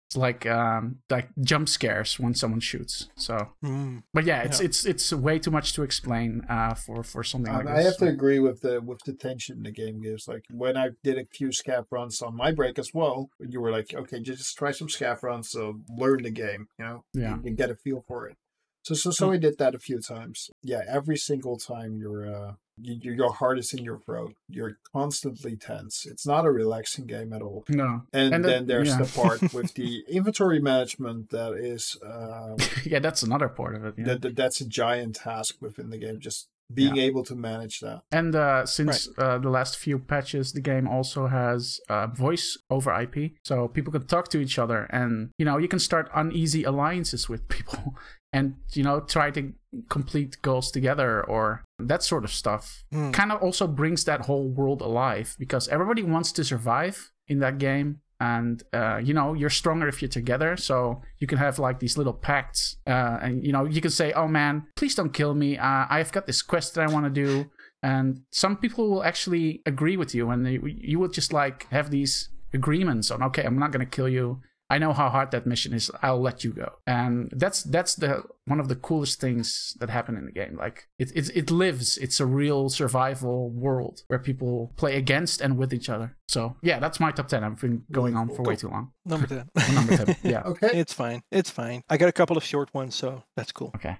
it's like um like jump scares when someone shoots. So, Hmm. but yeah, it's Yeah. it's it's way too much to explain uh for for something like And this. I have to agree with the with the tension the game gives. Like when I did a few scav runs on my break as well, you were like, okay, just try some scav runs, so learn the game, you know, Yeah. you, you get a feel for it. So so so I did that a few times. Yeah, every single time you're uh you, your heart is in your throat. You're constantly tense. It's not a relaxing game at all. no, And, And then that- there's yeah. the part with the inventory management that is uh, yeah, that's another part of it. Yeah. that, that that's a giant task within the game. Just being able to manage that. And uh, since uh, the last few patches, the game also has uh, voice over IP, so people can talk to each other, and you know you can start uneasy alliances with people, and you know try to complete goals together, or that sort of stuff Hmm. kind of also brings that whole world alive because everybody wants to survive in that game and uh, you know you're stronger if you're together. So you can have like these little pacts uh, and you know you can say oh man please don't kill me. Uh, i've got this quest that i want to do. And some people will actually agree with you and they, you will just like have these agreements on okay i'm not going to kill you I know how hard that mission is. I'll let you go, and that's that's the one of the coolest things that happen in the game. Like it it, it lives. It's a real survival world where people play against and with each other. So yeah, that's my top ten. I've been going on for way too long. Number 10. Number 10, yeah. Okay. It's fine. It's fine. I got a couple of short ones, so that's cool. Okay.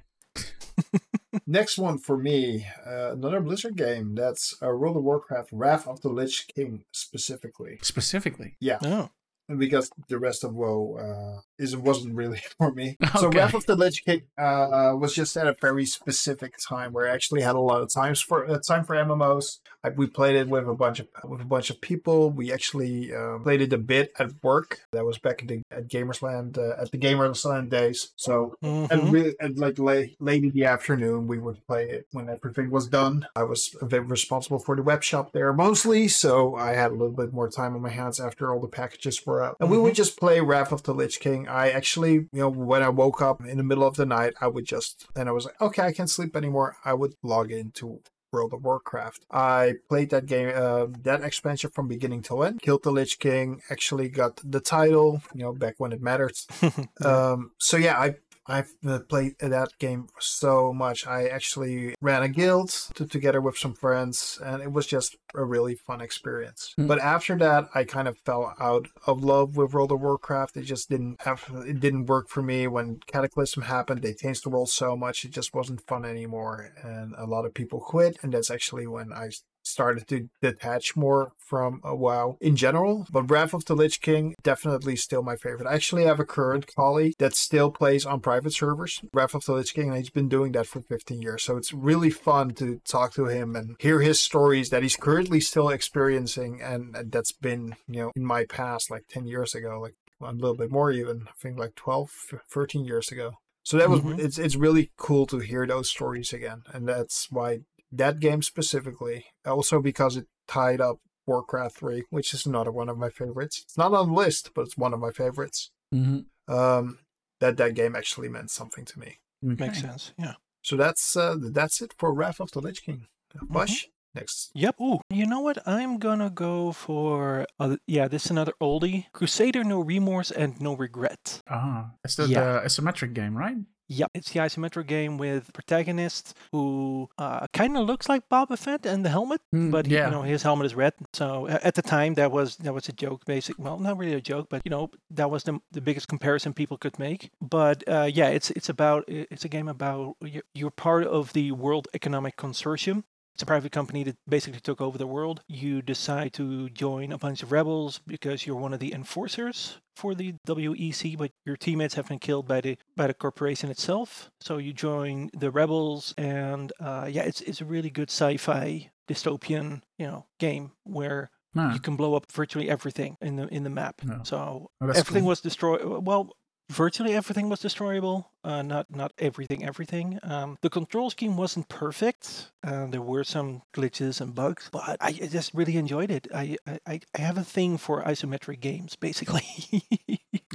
Next one for me, uh, another Blizzard game. That's uh, World of Warcraft: Wrath of the Lich King specifically. Specifically. Yeah, Oh. Because the rest of WoW uh, is wasn't really for me. So Okay. Wrath of the Lich King uh, was just at a very specific time where I actually had a lot of times for uh, time for MMOs. I, we played it with a bunch of with a bunch of people. We actually uh, played it a bit at work. That was back in the, at Gamersland uh, at the Gamersland days. So Mhm. and really, and like late, late in the afternoon, we would play it when everything was done. I was a bit responsible for the web shop there mostly, so I had a little bit more time on my hands after all the packages were out. And we would just play Wrath of the Lich King. I actually, you know, when I woke up in the middle of the night, I would just, and I was like, okay, I can't sleep anymore. I would log into World of Warcraft. I played that game, uh, that expansion from beginning to end. Killed the Lich King. Actually got the title. You know, back when it mattered. Um, so yeah, I I've uh, played that game so much. I actually ran a guild to, together with some friends, and it was just a really fun experience. Mm. But after that, I kind of fell out of love with World of Warcraft. It just didn't have it didn't work for me when Cataclysm happened. They changed the world so much, it just wasn't fun anymore, and a lot of people quit. And that's actually when I started to detach more from uh, WoW in general. But Wrath of the Lich King definitely still my favorite. I actually have a current colleague that still plays on private servers, Wrath of the Lich King, and he's been doing that for 15 years. So it's really fun to talk to him and hear his stories that he's currently still experiencing, and, and that's been you know in my past like 10 years ago, like a little bit more even. I think like 12, 13 years ago. So that was Mhm. it's it's really cool to hear those stories again, and that's why that game specifically, also because it tied up Warcraft 3, which is another one of my favorites. It's not on the list, but it's one of my favorites. Mm-hmm. Um, that that game actually meant something to me. Makes sense. Yeah. So that's uh, that's it for Wrath of the Lich King. Mm-hmm. Vash, next. Yep. Ooh. You know what? I'm gonna go for uh, yeah. This is another oldie. Crusader, no remorse and no regret. Ah, it's the, Yeah. the isometric game, right? Yep. It's the isometric game with protagonist who uh, kind of looks like Boba Fett and the helmet, Mm, but yeah. you know his helmet is red. So at the time that was that was a joke, basic. Well, not really a joke, but you know that was the the biggest comparison people could make. But uh, yeah, it's it's about it's a game about you're part of the World Economic Consortium. It's a private company that basically took over the world. You decide to join a bunch of rebels because you're one of the enforcers for the WEC, but your teammates have been killed by the by the corporation itself. So you join the rebels, and uh, yeah, it's it's a really good sci-fi dystopian you know game where you can blow up virtually everything in the in the map. So Oh, everything cool. was destroyed. Well, virtually everything was destroyable. Uh, not not everything, everything. Um, the control scheme wasn't perfect. Uh, there were some glitches and bugs, but I just really enjoyed it. I I, I have a thing for isometric games, basically,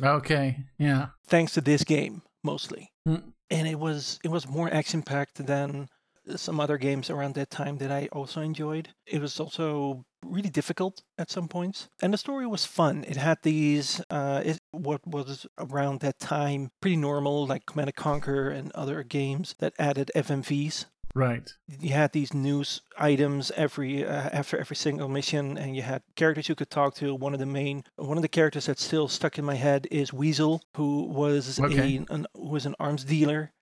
Okay, yeah. thanks to this game mostly. Mm. And it was it was more action packed than some other games around that time that I also enjoyed. It was also really difficult at some points, and the story was fun. It had these uh, it, what was around that time pretty normal, like Command and Conquer and other games that added FMVs. Right. You had these news items every uh, after every single mission, and you had characters you could talk to. One of the main, one of the characters that's still stuck in my head is Weasel, who was Okay. a an, who was an arms dealer,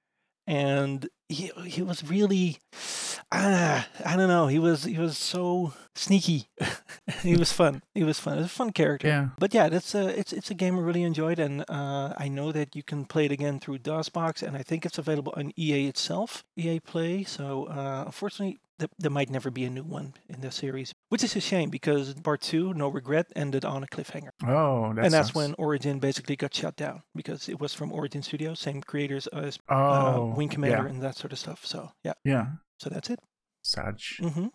and he he was really ah I don't know he was he was so sneaky. he was fun. He was fun. It was a fun character. Yeah. But yeah, that's a it's it's a game I really enjoyed, and uh, I know that you can play it again through DOSBox, and I think it's available on EA itself, EA Play. So uh, unfortunately, th- there might never be a new one in the series, which is a shame because part two, No Regret, ended on a cliffhanger, Oh, that and that's when Origin basically got shut down because it was from Origin Studios, same creators as Oh, uh, Wing Commander Yeah. and that sort of stuff. So yeah, yeah. so that's it. Saj. hmm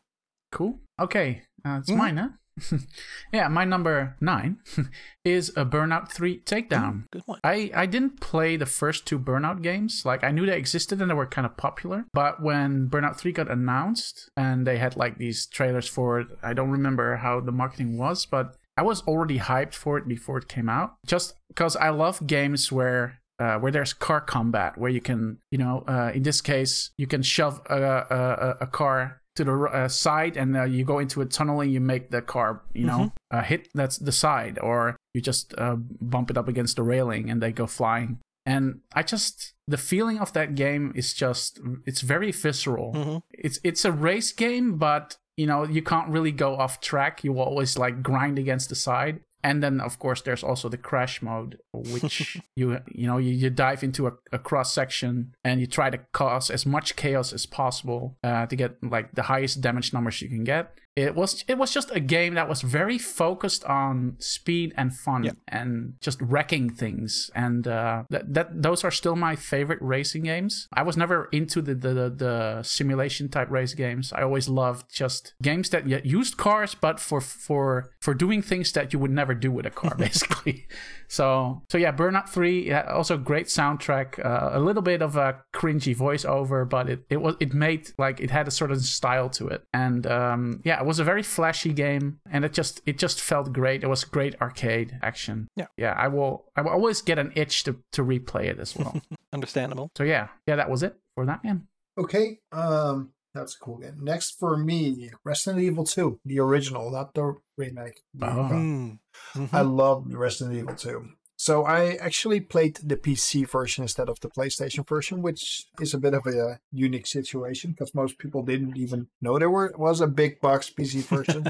Cool. Okay, uh, it's Mhm. mine, huh? yeah, my number nine is a Burnout 3 Takedown. Good one. I, I didn't play the first two Burnout games. Like, I knew they existed and they were kind of popular. But when Burnout 3 got announced and they had like these trailers for it, I don't remember how the marketing was, but I was already hyped for it before it came out. Just because I love games where. Uh, where there's car combat, where you can, you know, uh, in this case, you can shove a, a- a car to the uh, side and uh, you go into a tunnel and you make the car, you know, uh, hit that's the side, or you just uh, bump it up against the railing and they go flying. And I just the feeling of that game is just it's very visceral. Mhm. It's it's a race game, but you know you can't really go off track. You always like grind against the side. And then of course there's also the crash mode, which you you know you, you dive into a, a cross section and you try to cause as much chaos as possible uh, to get like the highest damage numbers you can get. It was it was just a game that was very focused on speed and fun Yeah. and just wrecking things. And uh, that that those are still my favorite racing games. I was never into the the, the, the simulation type race games. I always loved just games that used cars, but for for for doing things that you would never do with a car, basically. So so yeah, Burnout Three yeah, also great soundtrack. Uh, a little bit of a cringy voiceover, but it it was it made like it had a sort of style to it, and um, yeah, it was a very flashy game, and it just it just felt great. It was great arcade action. Yeah. yeah. I will I will always get an itch to to replay it as well. Understandable. so yeah, yeah, that was it for that game. Okay, um, that's a cool game. Next for me, Resident Evil 2, the original, not the remake. The, Oh. uh, Mm. Mhm. I love Resident Evil 2. So I actually played the PC version instead of the PlayStation version, which is a bit of a unique situation because most people didn't even know there were was a big box PC version.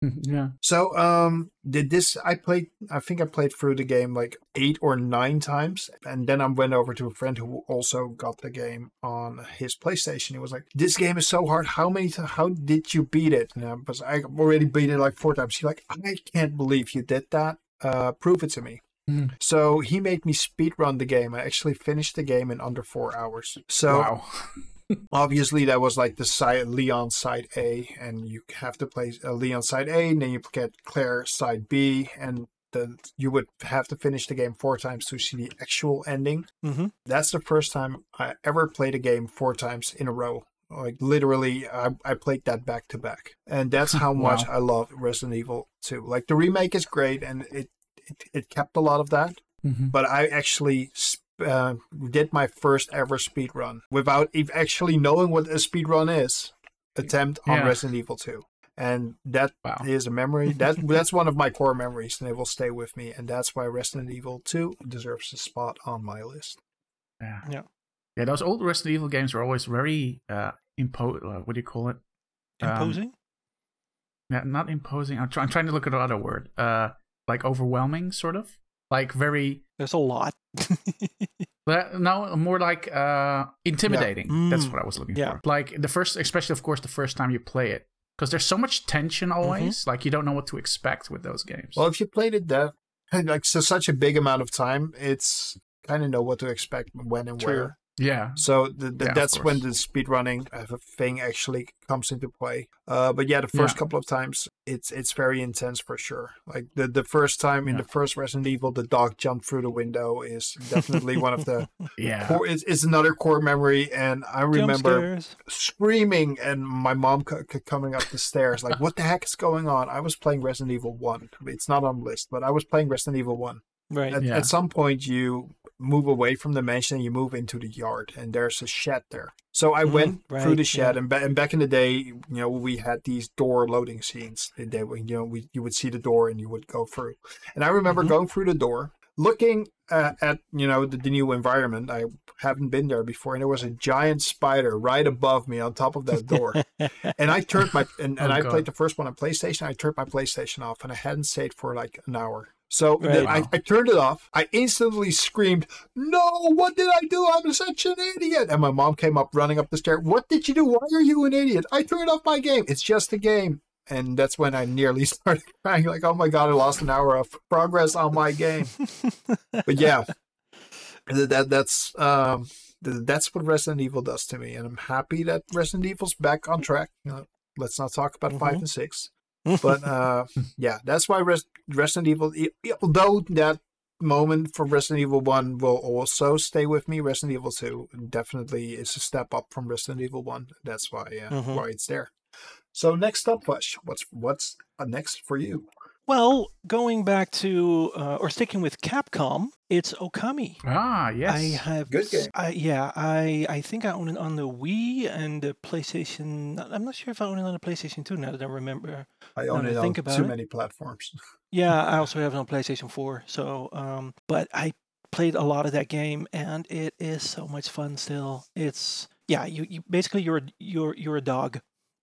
yeah. so um did this I played I think I played through the game like 8 or 9 times and then I went over to a friend who also got the game on his PlayStation. He was like, "This game is so hard. How many ti- how did you beat it?" And I was I already beat it like 4 times. He's like, "I can't believe you did that. Uh prove it to me." Mhm. So he made me speed run the game. I actually finished the game in under four hours. So wow. obviously that was like the side Leon side A, and you have to play uh, Leon side A, and then you get Claire side B, and then you would have to finish the game four times to see the actual ending. Mhm. That's the first time I ever played a game four times in a row. Like literally, I, I played that back to back, and that's how much I love Resident Evil 2. Like the remake is great, and it it, it kept a lot of that Mhm. but I actually sp- uh, did my first ever speed run without ev- actually knowing what a speed run is. Attempt on Yeah. Resident Evil 2, and that is Wow. a memory that that's one of my core memories, and it will stay with me. And that's why Resident Evil 2 deserves a spot on my list. Yeah. Yeah. Yeah, those old Resident Evil games were always very uh impo uh, what do you call it? Um, Imposing. Yeah, not imposing. I'm, try- I'm trying to look at another word. Uh like overwhelming sort of. Like very There's a lot. no, more like uh intimidating. That's Mm. what I was looking Yeah. for. Like the first especially of course the first time you play it because there's so much tension always. Like you don't know what to expect with those games. Well, if you played it that like so such a big amount of time, it's kind of know what to expect when and True. where. Yeah. So the, the, Yeah, that's when the speedrunning uh, thing actually comes into play. Uh, but yeah, the first Yeah. couple of times it's it's very intense for sure. Like the the first time in the first Resident Evil, the dog jumped through the window is definitely one of the Yeah. core. It's, it's another core memory, and I remember screaming and my mom c- c- coming up the stairs like, "What the heck is going on?" I was playing Resident Evil One. It's not on the list, but I was playing Resident Evil One. Right. At, Yeah. at some point, you move away from the mansion and you move into the yard, and there's a shed there. So I Mm, went through the shed, yeah. and, ba- and back in the day, you know, we had these door loading scenes. They, were- you know, we you would see the door and you would go through. And I remember Mhm. going through the door, looking uh, at you know the, the new environment. I haven't been there before, and there was a giant spider right above me on top of that door. and I turned my and, and Oh, I God. played the first one on PlayStation. I turned my PlayStation off, and I hadn't saved for like an hour. So Right. I, I turned it off. I instantly screamed, "No! What did I do? I'm such an idiot!" And my mom came up running up the stairs. What did you do? Why are you an idiot? I turned off my game. It's just a game. And that's when I nearly started crying, like, "Oh my god, I lost an hour of progress on my game." but yeah, that, that that's um, that's what Resident Evil does to me, and I'm happy that Resident Evil's back on track. Let's not talk about five Mhm. and six, but uh, yeah, that's why Res- Resident Evil. Although that moment from Resident Evil One will also stay with me, Resident Evil Two definitely is a step up from Resident Evil One. That's why uh, Mhm. why it's there. So next up, Vash, what's what's uh, next for you? Well, going back to uh, or sticking with Capcom, it's Okami. Ah, yes. I have Good game. I, yeah, I I think I own it on the Wii and the PlayStation. I'm not sure if I own it on the PlayStation 2 now that I remember. I Now own that I it on think about too it. many platforms. Yeah, I also have it on PlayStation 4. So, um, but I played a lot of that game, and it is so much fun. Still, it's yeah. You, you basically you're a- you're you're a dog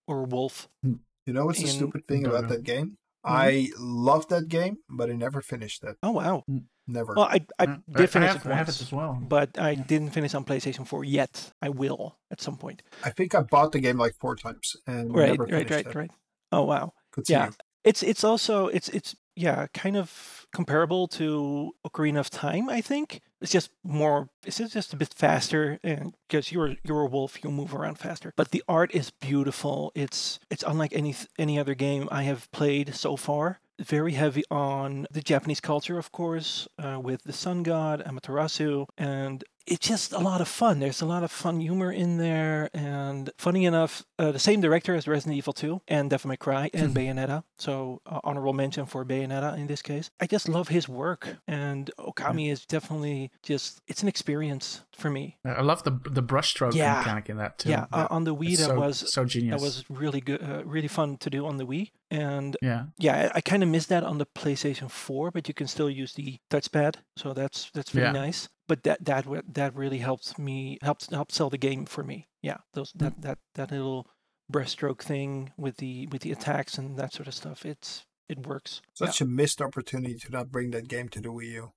or a wolf. You know what's the stupid thing about know. that game? Mhm. I loved that game, but I never finished it. Oh wow. Never. Well, I I Uh, did finish have, it I have once, it as well. but I Yeah. didn't finish on PlayStation 4 yet. I will at some point. I think I bought the game like four times and Right, never right, finished right, it. right. Oh wow. Good to Yeah. you. It's it's also it's it's yeah, kind of comparable to Ocarina of Time, I think. It's just more it's just a bit faster and because you're you're a wolf, you'll move around faster. But the art is beautiful. It's it's unlike any any other game I have played so far. Very heavy on the Japanese culture, of course, uh, with the sun god Amaterasu, and it's just a lot of fun. There's a lot of fun humor in there, and funny enough, uh, the same director as Resident Evil 2 and Devil May Cry and Bayonetta. So uh, honorable mention for Bayonetta in this case. I just love his work, and Okami is definitely just it's an experience for me. I love the the brushstroke Yeah. mechanic in that too. Yeah, uh, on the Wii It's that so, was so genius. that was really good, uh, really fun to do on the Wii, and yeah. yeah, I, I kind of missed that on the PlayStation 4, but you can still use the touchpad, so that's that's really Yeah. nice. But that that that really helps me helps help sell the game for me. Yeah, those that mm-hmm. that that little brushstroke thing with the with the attacks and that sort of stuff. It's it works. Such a missed opportunity to not bring that game to the Wii U.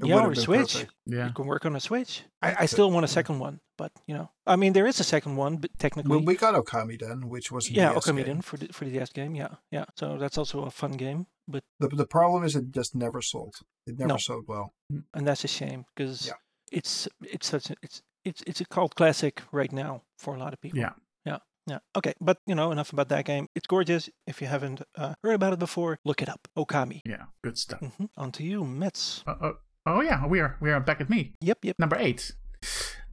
It yeah, would have or been Switch. perfect. Yeah. You can work on a Switch. I, I still want a yeah. second one, but you know, I mean, there is a second one, but technically, Well, we got Okamiden, which was a yeah, DS Okami game. for the for the DS game. Yeah, yeah. So that's also a fun game, but The, the problem is it just never sold. It never No. sold well. and that's a shame because Yeah. it's it's such a, it's it's it's a cult classic right now for a lot of people. Yeah. Yeah. Okay, but you know enough about that game. It's gorgeous. If you haven't uh, heard about it before, look it up. Okami. Yeah. Good stuff. hmm On to you, Mets. Uh, uh, oh yeah, we are we are back at me. Yep, yep. Number eight.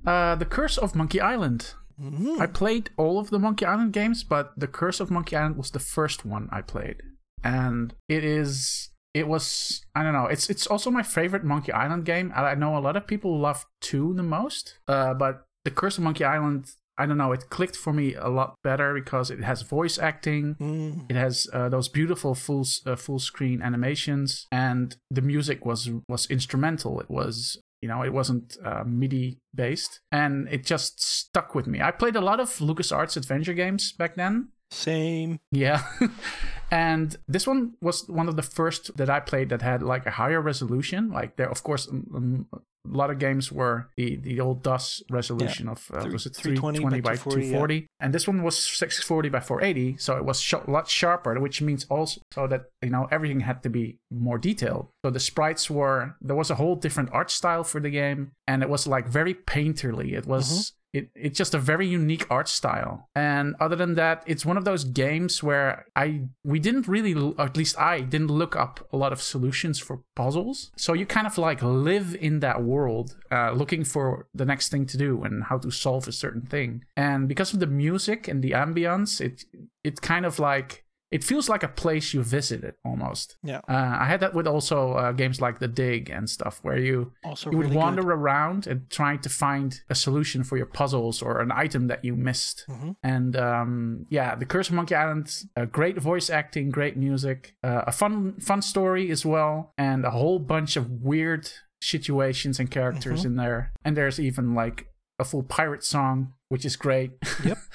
Uh, the Curse of Monkey Island. Mhm. I played all of the Monkey Island games, but The Curse of Monkey Island was the first one I played. And it is it was I don't know, it's it's also my favorite Monkey Island game. I I know a lot of people love 2 the most. Uh, but The Curse of Monkey Island, I don't know, it clicked for me a lot better because it has voice acting. Mm. It has uh, those beautiful full uh, full screen animations, and the music was was instrumental. It was you know it wasn't uh, MIDI based, and it just stuck with me. I played a lot of LucasArts adventure games back then. Same. Yeah. and this one was one of the first that I played that had like a higher resolution. Like there, of course, um, a lot of games were the, the old DOS resolution of uh, Three- was it 320 320 by by 240, yeah. and this one was 640 by 480, so it was sh- a lot sharper, which means also so that you know everything had to be more detailed. So the sprites were there was a whole different art style for the game, and it was like very painterly. It was it, it's just a very unique art style. And other than that it's one of those games where i we didn't really at least i didn't look up a lot of solutions for puzzles. So you kind of like live in that world uh, looking for the next thing to do and how to solve a certain thing. And because of the music and the ambience it it kind of like it feels like a place you visited almost Yeah. uh, i had that with also uh, games like the dig and stuff where you Also you would really wander good. around and trying to find a solution for your puzzles or an item that you missed. Mhm. And um, yeah, the Curse of Monkey Island, uh, great voice acting, great music, uh, a fun fun story as well, and a whole bunch of weird situations and characters Mhm. in there. And there's even like a full pirate song, which is great. Yep.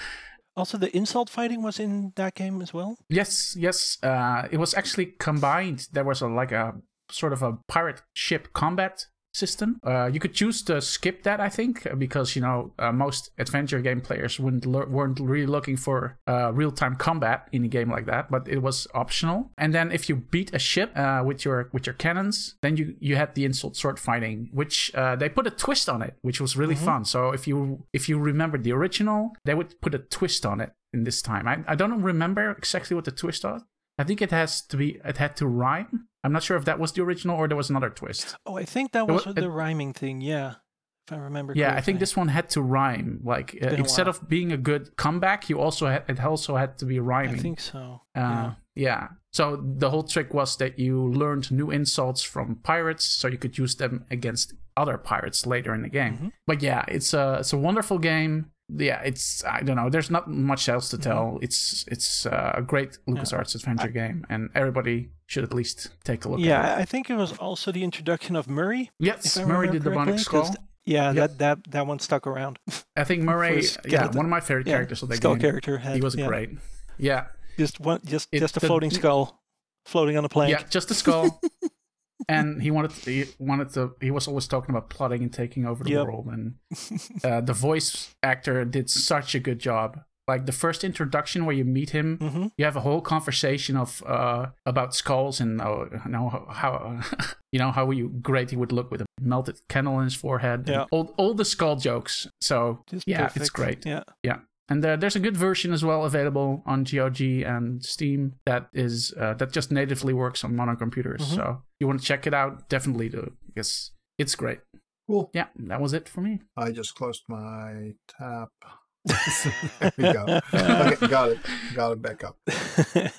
Also, the insult fighting was in that game as well. Yes, yes. Uh, it was actually combined. There was a like a sort of a pirate ship combat system. Uh, you could choose to skip that, I think, because you know uh, most adventure game players wouldn't weren't really looking for uh, real time combat in a game like that, but it was optional. And then if you beat a ship uh, with your with your cannons, then you you had the insult sword fighting, which uh, they put a twist on it, which was really fun. So if you if you remember the original, they would put a twist on it in this time. I, I don't remember exactly what the twist was. I think it has to be it had to rhyme. I'm not sure if that was the original or there was another twist. Oh, I think that It was wa- with the rhyming thing. Yeah, if I remember. Correctly. Yeah, I think this one had to rhyme. Like uh, instead of being a good comeback, you also had, it also had to be rhyming. I think so. Uh, yeah. yeah. So the whole trick was that you learned new insults from pirates, so you could use them against other pirates later in the game. Mhm. But yeah, it's a it's a wonderful game. Yeah, it's I don't know. There's not much else Mm-hmm. to tell. It's it's uh, a great LucasArts adventure game, and everybody should at least take a look. at it. Yeah, I I think it was also the introduction of Murray. Yes, Murray did the Bionic Skull. Yeah, Yep. that, that that one stuck around. I think Murray, yeah, one of my favorite Yeah, characters of that skull game. character. Had, He was yeah, great. Yeah, Just one, just It- just a the- floating skull, floating on a plank. yeah, just a skull. and he wanted he wanted to he was always talking about plotting and taking over the Yep. world and uh, the voice actor did such a good job like the first introduction where you meet him hmm you have a whole conversation of uh about skulls and uh, you know how, how you know how you great he would look with a melted candle in his forehead Yeah. all, all the skull jokes so Just yeah it's great Yeah. Yeah and uh, there's a good version as well available on GOG and Steam that is uh, that just natively works on modern computers. Mhm. So you want to check it out, definitely do because it's great. Cool. Yeah, that was it for me. I just closed my tab. there we go. Okay, got it. Got it back up.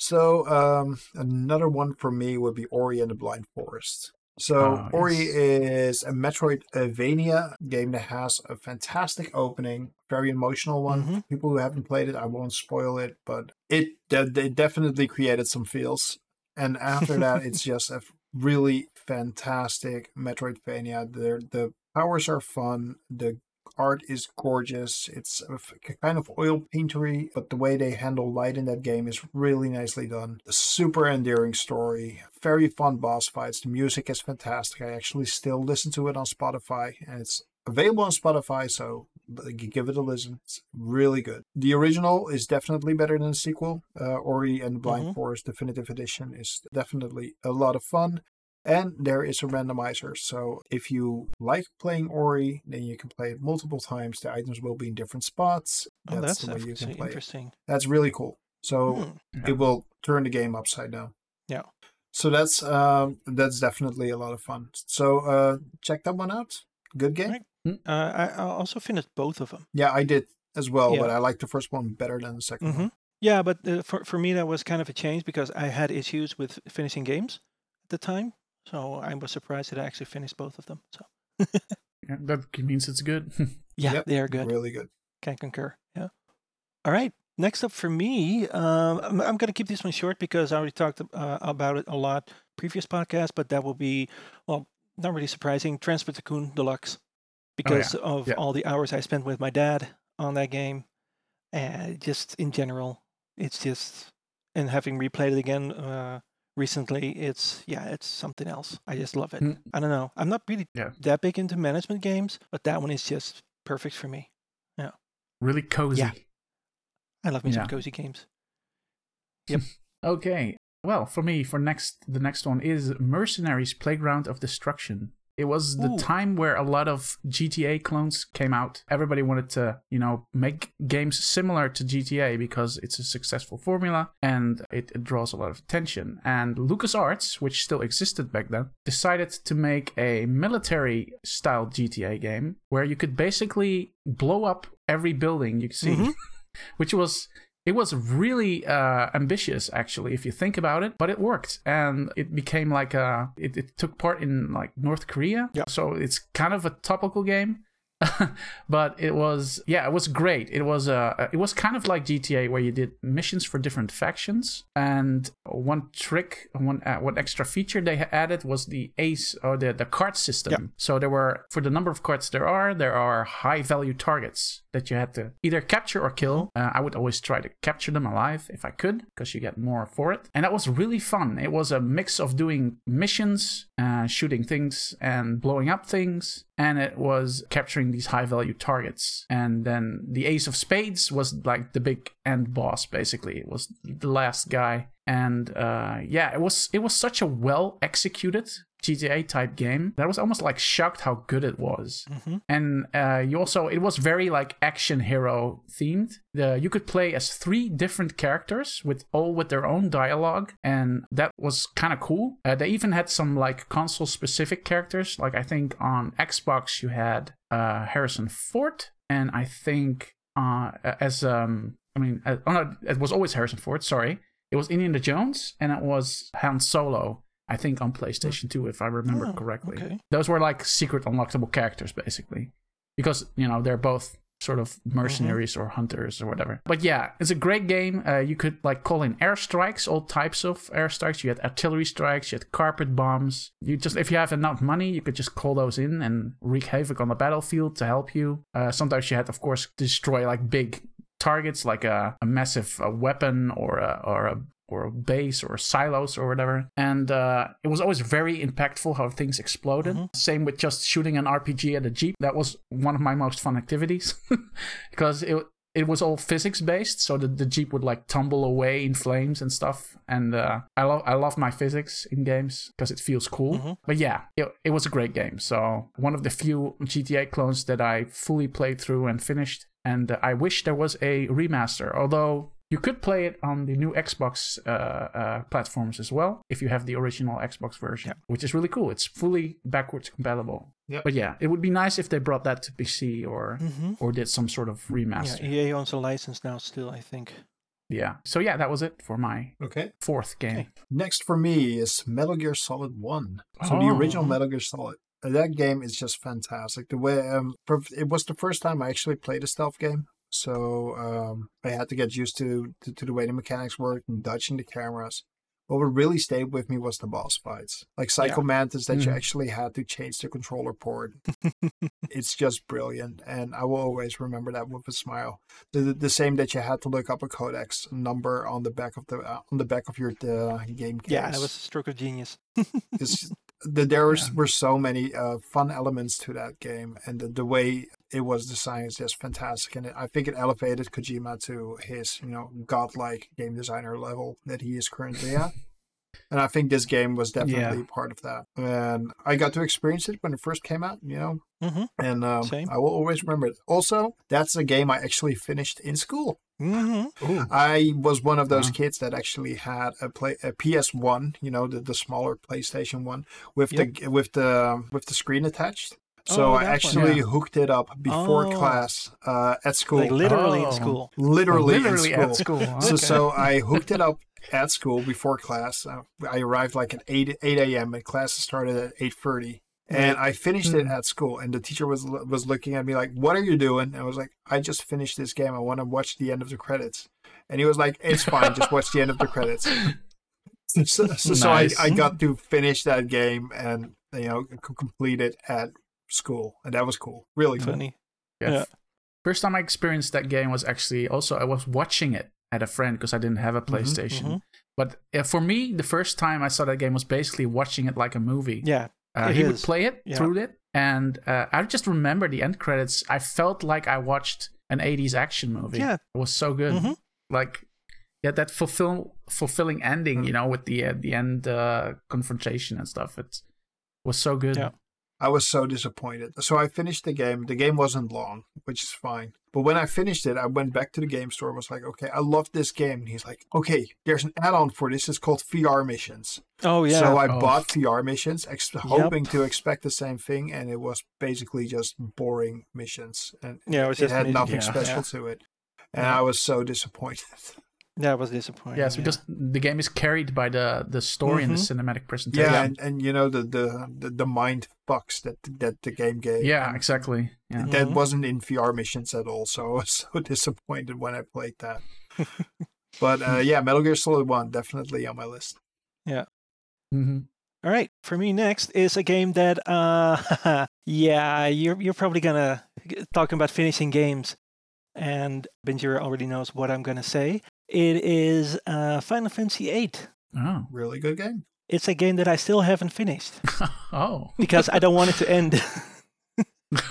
So um, another one for me would be Ori and the Blind Forest. So Ah, Ori yes. is a Metroidvania game that has a fantastic opening, very emotional one. Mhm. People who haven't played it, I won't spoil it, but it de- they definitely created some feels. And after that, it's just a really fantastic Metroidvania. The the powers are fun. The art is gorgeous. It's kind of oil paintery, but the way they handle light in that game is really nicely done. A super endearing story, very fun boss fights. The music is fantastic. I actually still listen to it on Spotify, and it's available on Spotify, so give it a listen. It's really good. The original is definitely better than the sequel. Uh, Ori and the Blind Mhm. Forest Definitive Edition is definitely a lot of fun. And there is a randomizer. So if you like playing Ori, then you can play it multiple times. The items will be in different spots. oh, that's the way you can play it. interesting. That's really cool. So Hmm. it will turn the game upside down. Yeah. So that's um that's definitely a lot of fun. So uh check that one out. Good game. Right. Uh, I, I also finished both of them. Yeah, I did as well, but I like the first one better than the 2nd hmm one. Yeah, but uh, for for me that was kind of a change because I had issues with finishing games at the time, so I was surprised that I actually finished both of them. So Yeah, that means it's good. yeah, Yep, they are good. Really good. Can concur. Yeah. All right. Next up for me, um, I'm, I'm going to keep this one short because I already talked uh, about it a lot previous podcast, but that will be, well, not really surprising. Transport Tycoon Deluxe, because of Yeah. all the hours I spent with my dad on that game, and just in general, it's just, and having replayed it again uh, recently, it's yeah, it's something else. I just love it. Mm. I don't know. I'm not really Yeah. that big into management games, but that one is just perfect for me. Yeah, really cozy. Yeah. I love me some cozy games. Yep. okay. Well, for me, for next the next one is Mercenaries Playground of Destruction. It was the Ooh. time where a lot of GTA clones came out. Everybody wanted to, you know, make games similar to GTA because it's a successful formula and it, it draws a lot of attention. And LucasArts, which still existed back then, decided to make a military style GTA game where you could basically blow up every building you see, Mhm. which was it was really uh, ambitious, actually, if you think about it, but it worked, and it became like a. It, it took part in like North Korea, Yeah. so it's kind of a topical game. but it was yeah, it was great. It was uh, it was kind of like GTA where you did missions for different factions. And one trick, one uh, one extra feature they added was the ace or the the card system. Yep. So there were for the number of cards there are, there are high value targets that you had to either capture or kill. Uh, I would always try to capture them alive if I could, because you get more for it. And that was really fun. It was a mix of doing missions, uh, shooting things, and blowing up things. And it was capturing these high value targets. And then the Ace of Spades was like the big end boss, basically. It was the last guy. And uh, yeah, it was it was such a well executed GTA type game that was almost like shocked how good it was. Mhm. And uh, you also it was very like action hero themed. The, you could play as three different characters with all with their own dialogue, and that was kind of cool. Uh, they even had some like console specific characters. Like I think on Xbox you had uh, Harrison Ford, and I think uh, as um I mean uh, oh no it was always Harrison Ford. Sorry, it was Indiana Jones, and it was Han Solo. I think on PlayStation 2, if I remember Oh, correctly. okay. Those were like secret unlockable characters, basically, because you know they're both sort of mercenaries or hunters or whatever. But yeah, it's a great game. Uh, you could like call in airstrikes, all types of airstrikes. You had artillery strikes, you had carpet bombs. You just if you have enough money, you could just call those in and wreak havoc on the battlefield to help you. Uh, sometimes you had, of course, destroy like big targets, like a, a massive uh, weapon or a or a or a base or silos or whatever. And uh, it was always very impactful how things exploded. Same with just shooting an RPG at a jeep. That was one of my most fun activities because it it was all physics based. So the, the jeep would like tumble away in flames and stuff. And uh, I love I love my physics in games because it feels cool. But yeah, it, it was a great game. So one of the few GTA clones that I fully played through and finished. And uh, I wish there was a remaster, although you could play it on the new Xbox uh, uh, platforms as well if you have the original Xbox version, which is really cool. It's fully backwards compatible. Yep. But yeah, it would be nice if they brought that to PC or Mhm. or did some sort of remaster. Yeah, remaster. EA owns a license now still, I think. Yeah. So yeah, that was it for my Okay. fourth game. Okay. Next for me is Metal Gear Solid One. So the Oh. original Metal Gear Solid. Uh, That game is just fantastic. The way um, it was the first time I actually played a stealth game, so um, I had to get used to, to to the way the mechanics worked and dodging the cameras. What would really stayed with me was the boss fights, like Psycho Mantis, that you Mhm. actually had to change the controller port. it's just brilliant, and I will always remember that with a smile. The, the, the same that you had to look up a codex number on the back of the uh, on the back of your uh, game case. Yeah, that was a stroke of genius. The, there was, Yeah. were so many uh, fun elements to that game, and the, the way it was designed is just fantastic. And it, I think it elevated Kojima to his, you know, godlike game designer level that he is currently at. And I think this game was definitely part of that. And I got to experience it when it first came out, you know, hmm and um, I will always remember it. Also, that's a game I actually finished in school. hmm I was one of those Wow. kids that actually had a play a PS One, you know, the, the smaller PlayStation One with the with the with the screen attached. So Oh, I actually Yeah. hooked it up before Oh. class uh, at school, Like literally Oh. in school. literally, Literally in at school. school. So, Okay. so I hooked it up at school before class. Uh, I arrived like at eight eight a.m. and class started at eight thirty. And I finished it Hmm. at school, and the teacher was was looking at me like, "What are you doing?" And I was like, "I just finished this game. I want to watch the end of the credits." And he was like, "It's fine. just watch the end of the credits." So, so, so I, I got to finish that game and you know complete it at school, and that was cool. Really cool. Funny. Yeah. Yeah. First time I experienced that game was actually also I was watching it at a friend because I didn't have a PlayStation. mhm. But uh, for me, the first time I saw that game was basically watching it like a movie. Yeah. Uh, It he would play it Yeah. through it, and uh, I just remember the end credits. I felt like I watched an '80s action movie. Yeah. it was so good. Mhm. Like, yeah, that fulfill fulfilling ending, you know, with the uh, the end uh, confrontation and stuff. It was so good. Yeah. I was so disappointed. So I finished the game. The game wasn't long, which is fine. But when I finished it, I went back to the game store and was like, okay, I love this game. And he's like, okay, there's an add on for this. It's called VR missions. Oh yeah. So I Oh. bought VR missions, ex- hoping to expect the same thing. And it was basically just boring missions. And yeah. It it just had nothing yeah. special Yeah. to it. And Yeah. I was so disappointed. That was disappointing. Yes, yeah. because the game is carried by the the story and the cinematic presentation. Yeah, and, and you know the, the the the mind fucks that that the game gave. Yeah, exactly. Yeah. That Mhm. wasn't in VR missions at all, so I was so disappointed when I played that. but uh, yeah, Metal Gear Solid One definitely on my list. Yeah. Mm-hmm. All right, for me next is a game that, uh, yeah, you're you're probably gonna talking about finishing games, and Benjiro already knows what I'm gonna say. It is uh, Final Fantasy VIII. Oh. Really good game. It's a game that I still haven't finished oh. because I don't want it to end.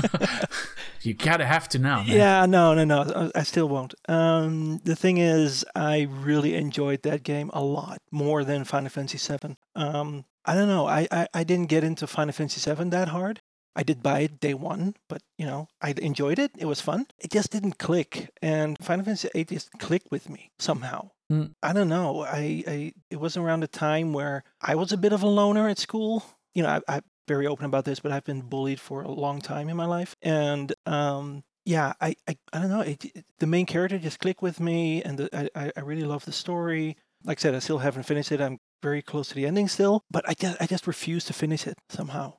you gotta have to now. Man. yeah, no, no, no, I- I still won't. Um, the thing is, I really enjoyed that game a lot more than Final Fantasy VII. Um, I don't know, I, I, I didn't get into Final Fantasy VII that hard. I did buy it day one, but you know, I enjoyed it. It was fun. It just didn't click, and Final Fantasy VIII just clicked with me somehow. Hmm. I don't know. I, I it was around a time where I was a bit of a loner at school. You know, I, I'm very open about this, but I've been bullied for a long time in my life, and um, yeah, I, I, I don't know. It, it- the main character just clicked with me, and the, I- I really love the story. Like I said, I still haven't finished it. I'm very close to the ending still, but I just, I just refuse to finish it somehow.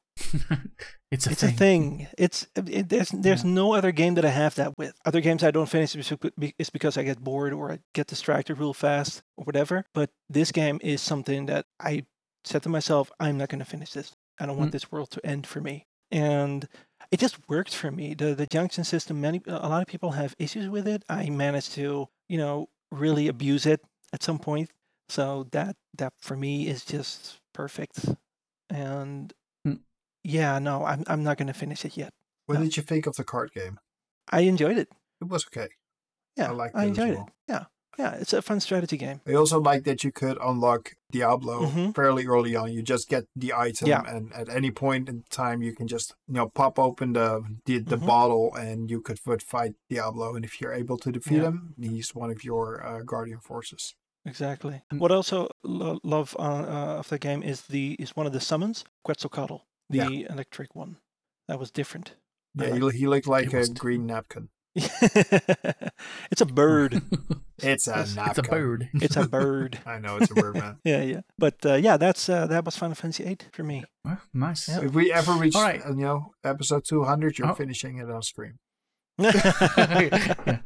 It's a it's thing. a thing. It's it, there's there's no other game that I have that with. Other games I don't finish is because I get bored or I get distracted real fast or whatever. But this game is something that I said to myself, I'm not going to finish this. I don't want Mm. this world to end for me. And it just worked for me. The the junction system. Many a lot of people have issues with it. I managed to you know really abuse it at some point. So that that for me is just perfect. And. Yeah, no, I'm I'm not going to finish it yet. What No. did you think of the card game? I enjoyed it. It was okay. Yeah, I liked I enjoyed well. it. Yeah, yeah, it's a fun strategy game. I also like that you could unlock Diablo Mhm. fairly early on. You just get the item, Yeah. and at any point in time, you can just you know pop open the the, the Mhm. bottle, and you could fight Diablo. And if you're able to defeat Yeah. him, he's one of your uh, guardian forces. Exactly. What I also lo- love uh, uh, of the game is the is one of the summons, Quetzalcoatl, the Yeah. electric one. That was different. Yeah, like- he, he looked like a was- green napkin. it's a bird. It's a It's- napkin. it's a bird. it's a bird. I know it's a bird, man. Yeah, yeah. But uh, yeah, that's uh, that was Final Fantasy VIII for me. Well, nice. Yeah. If we ever reach, All right. uh, you know, episode 200, you're Oh. finishing it on stream. Yeah.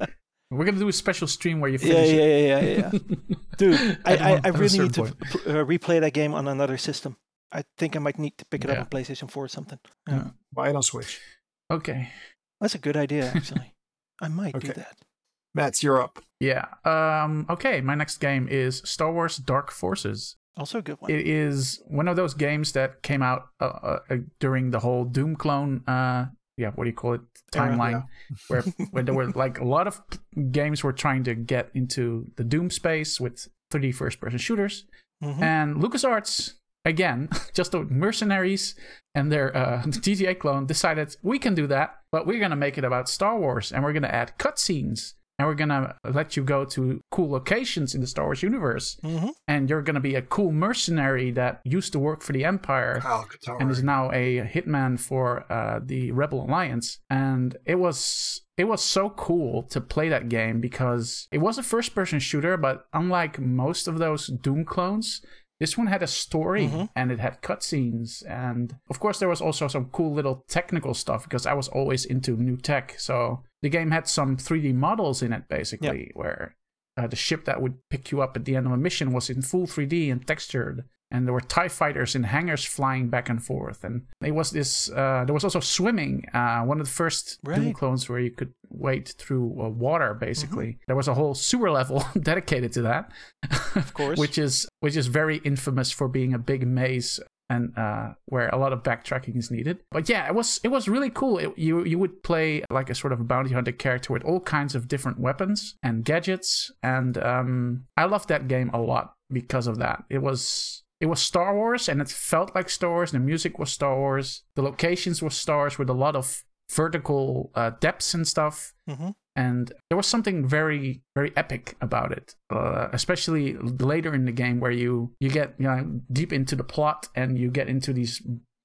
We're gonna do a special stream where you finish yeah, it. yeah, yeah, yeah. Dude, I, I, I really need to certain uh, replay that game on another system. I think I might need to pick it Yeah. up on PlayStation 4 or something. Yeah. Buy it on Switch. Okay. That's a good idea, actually. I might do Okay. that. Mats, you're up. Yeah. Um. Okay. My next game is Star Wars Dark Forces. Also a good one. It is one of those games that came out uh, uh, uh, during the whole Doom clone. Uh. Yeah. What do you call it? Era, Timeline. where where there were like a lot of games were trying to get into the Doom space with 3D first person shooters. Mhm. And LucasArts, again, just the mercenaries and their uh, GTA clone decided we can do that, but we're going to make it about Star Wars and we're going to add cutscenes. And we're going to let you go to cool locations in the Star Wars universe. Mhm. And you're going to be a cool mercenary that used to work for the Empire and is now a hitman for uh, the Rebel Alliance. And it was it was so cool to play that game because it was a first person shooter, but unlike most of those Doom clones, this one had a story Mhm. and it had cutscenes. And of course, there was also some cool little technical stuff because I was always into new tech. So the game had some 3D models in it, basically, where uh, the ship that would pick you up at the end of a mission was in full 3D and textured. And there were TIE fighters in hangars flying back and forth. And there was this, uh, there was also swimming, uh, one of the first Doom clones where you could wade through uh, water, basically. There was a whole sewer level dedicated to that. Of course. which is, which is very infamous for being a big maze and uh, where a lot of backtracking is needed. But yeah, it was it was really cool. It, you you would play like a sort of bounty hunter character with all kinds of different weapons and gadgets, and um, I loved that game a lot because of that. It was it was Star Wars, and it felt like Star Wars. The music was Star Wars. The locations were Star Wars with a lot of vertical uh, depths and stuff Mhm. and there was something very very epic about it uh, especially later in the game where you you get you know deep into the plot and you get into these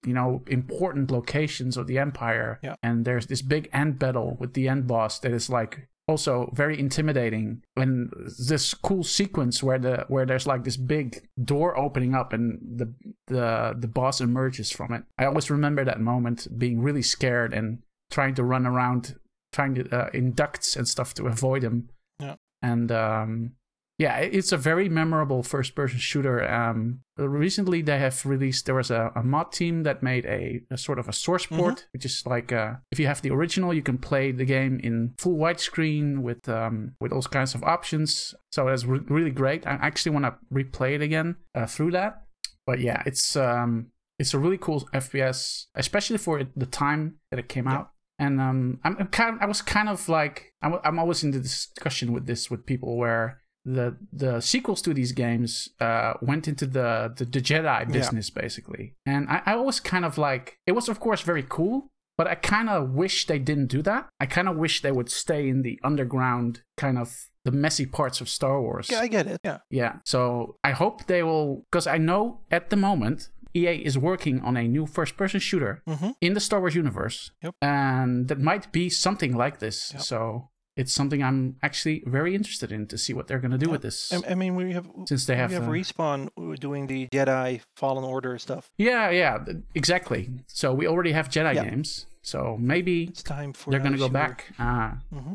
you know important locations of the empire Yeah. and there's this big end battle with the end boss that is like also very intimidating. And this cool sequence where the where there's like this big door opening up and the the the boss emerges from it. I always remember that moment being really scared and trying to run around, trying to uh, in ducts and stuff to avoid him. Yeah. And um, yeah, it's a very memorable first-person shooter. Um, recently, they have released. There was a, a mod team that made a, a sort of a source port, which is like uh, if you have the original, you can play the game in full widescreen with um, with all kinds of options. So that's re- really great. I actually want to replay it again uh, through that. But yeah, it's um, it's a really cool FPS, especially for it, the time that it came Yeah. out. And um, I'm, I'm kind. I was kind of like I'm, I'm always in the discussion with this with people where the the sequels to these games uh, went into the, the the Jedi business basically, and I, I always kind of like it was of course very cool, but I kind of wish they didn't do that. I kind of wish they would stay in the underground kind of the messy parts of Star Wars. Yeah, I get it. Yeah. Yeah. So I hope they will, because I know at the moment EA is working on a new first-person shooter Mm-hmm. in the Star Wars universe, Yep. and that might be something like this. Yep. So it's something I'm actually very interested in to see what they're gonna do with this. I, I mean, we have since they have, we have uh, respawn doing the Jedi Fallen Order stuff. yeah, yeah, exactly. So we already have Jedi Yeah. games, so maybe It's time for they're gonna go back uh, hmm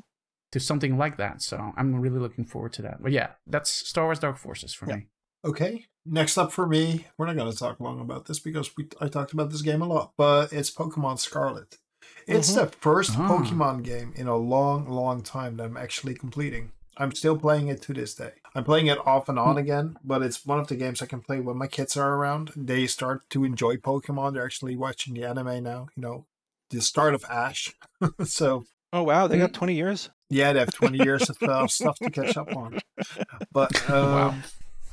to something like that. So I'm really looking forward to that. But yeah, that's Star Wars Dark Forces for Yeah. me. Okay. Next up for me, we're not going to talk long about this because we I talked about this game a lot, but it's Pokemon Scarlet. It's Mhm. the first Ah. Pokemon game in a long, long time that I'm actually completing. I'm still playing it to this day. I'm playing it off and on again, but it's one of the games I can play when my kids are around. They start to enjoy Pokemon. They're actually watching the anime now. You know, the start of Ash. so Oh wow, they Mm. got 20 years. yeah, they have 20 years of uh, stuff to catch up on. But um, Wow.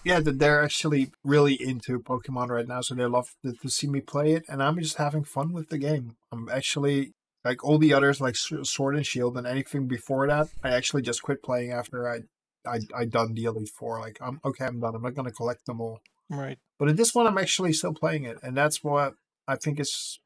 yeah, they're actually really into Pokemon right now, so they love to see me play it, and I'm just having fun with the game. I'm actually like all the others, like Sword and Shield and anything before that. I actually just quit playing after I I I done the Elite Four. Like I'm okay, I'm done. I'm not gonna collect them all. Right. But in this one, I'm actually still playing it, and that's what I think is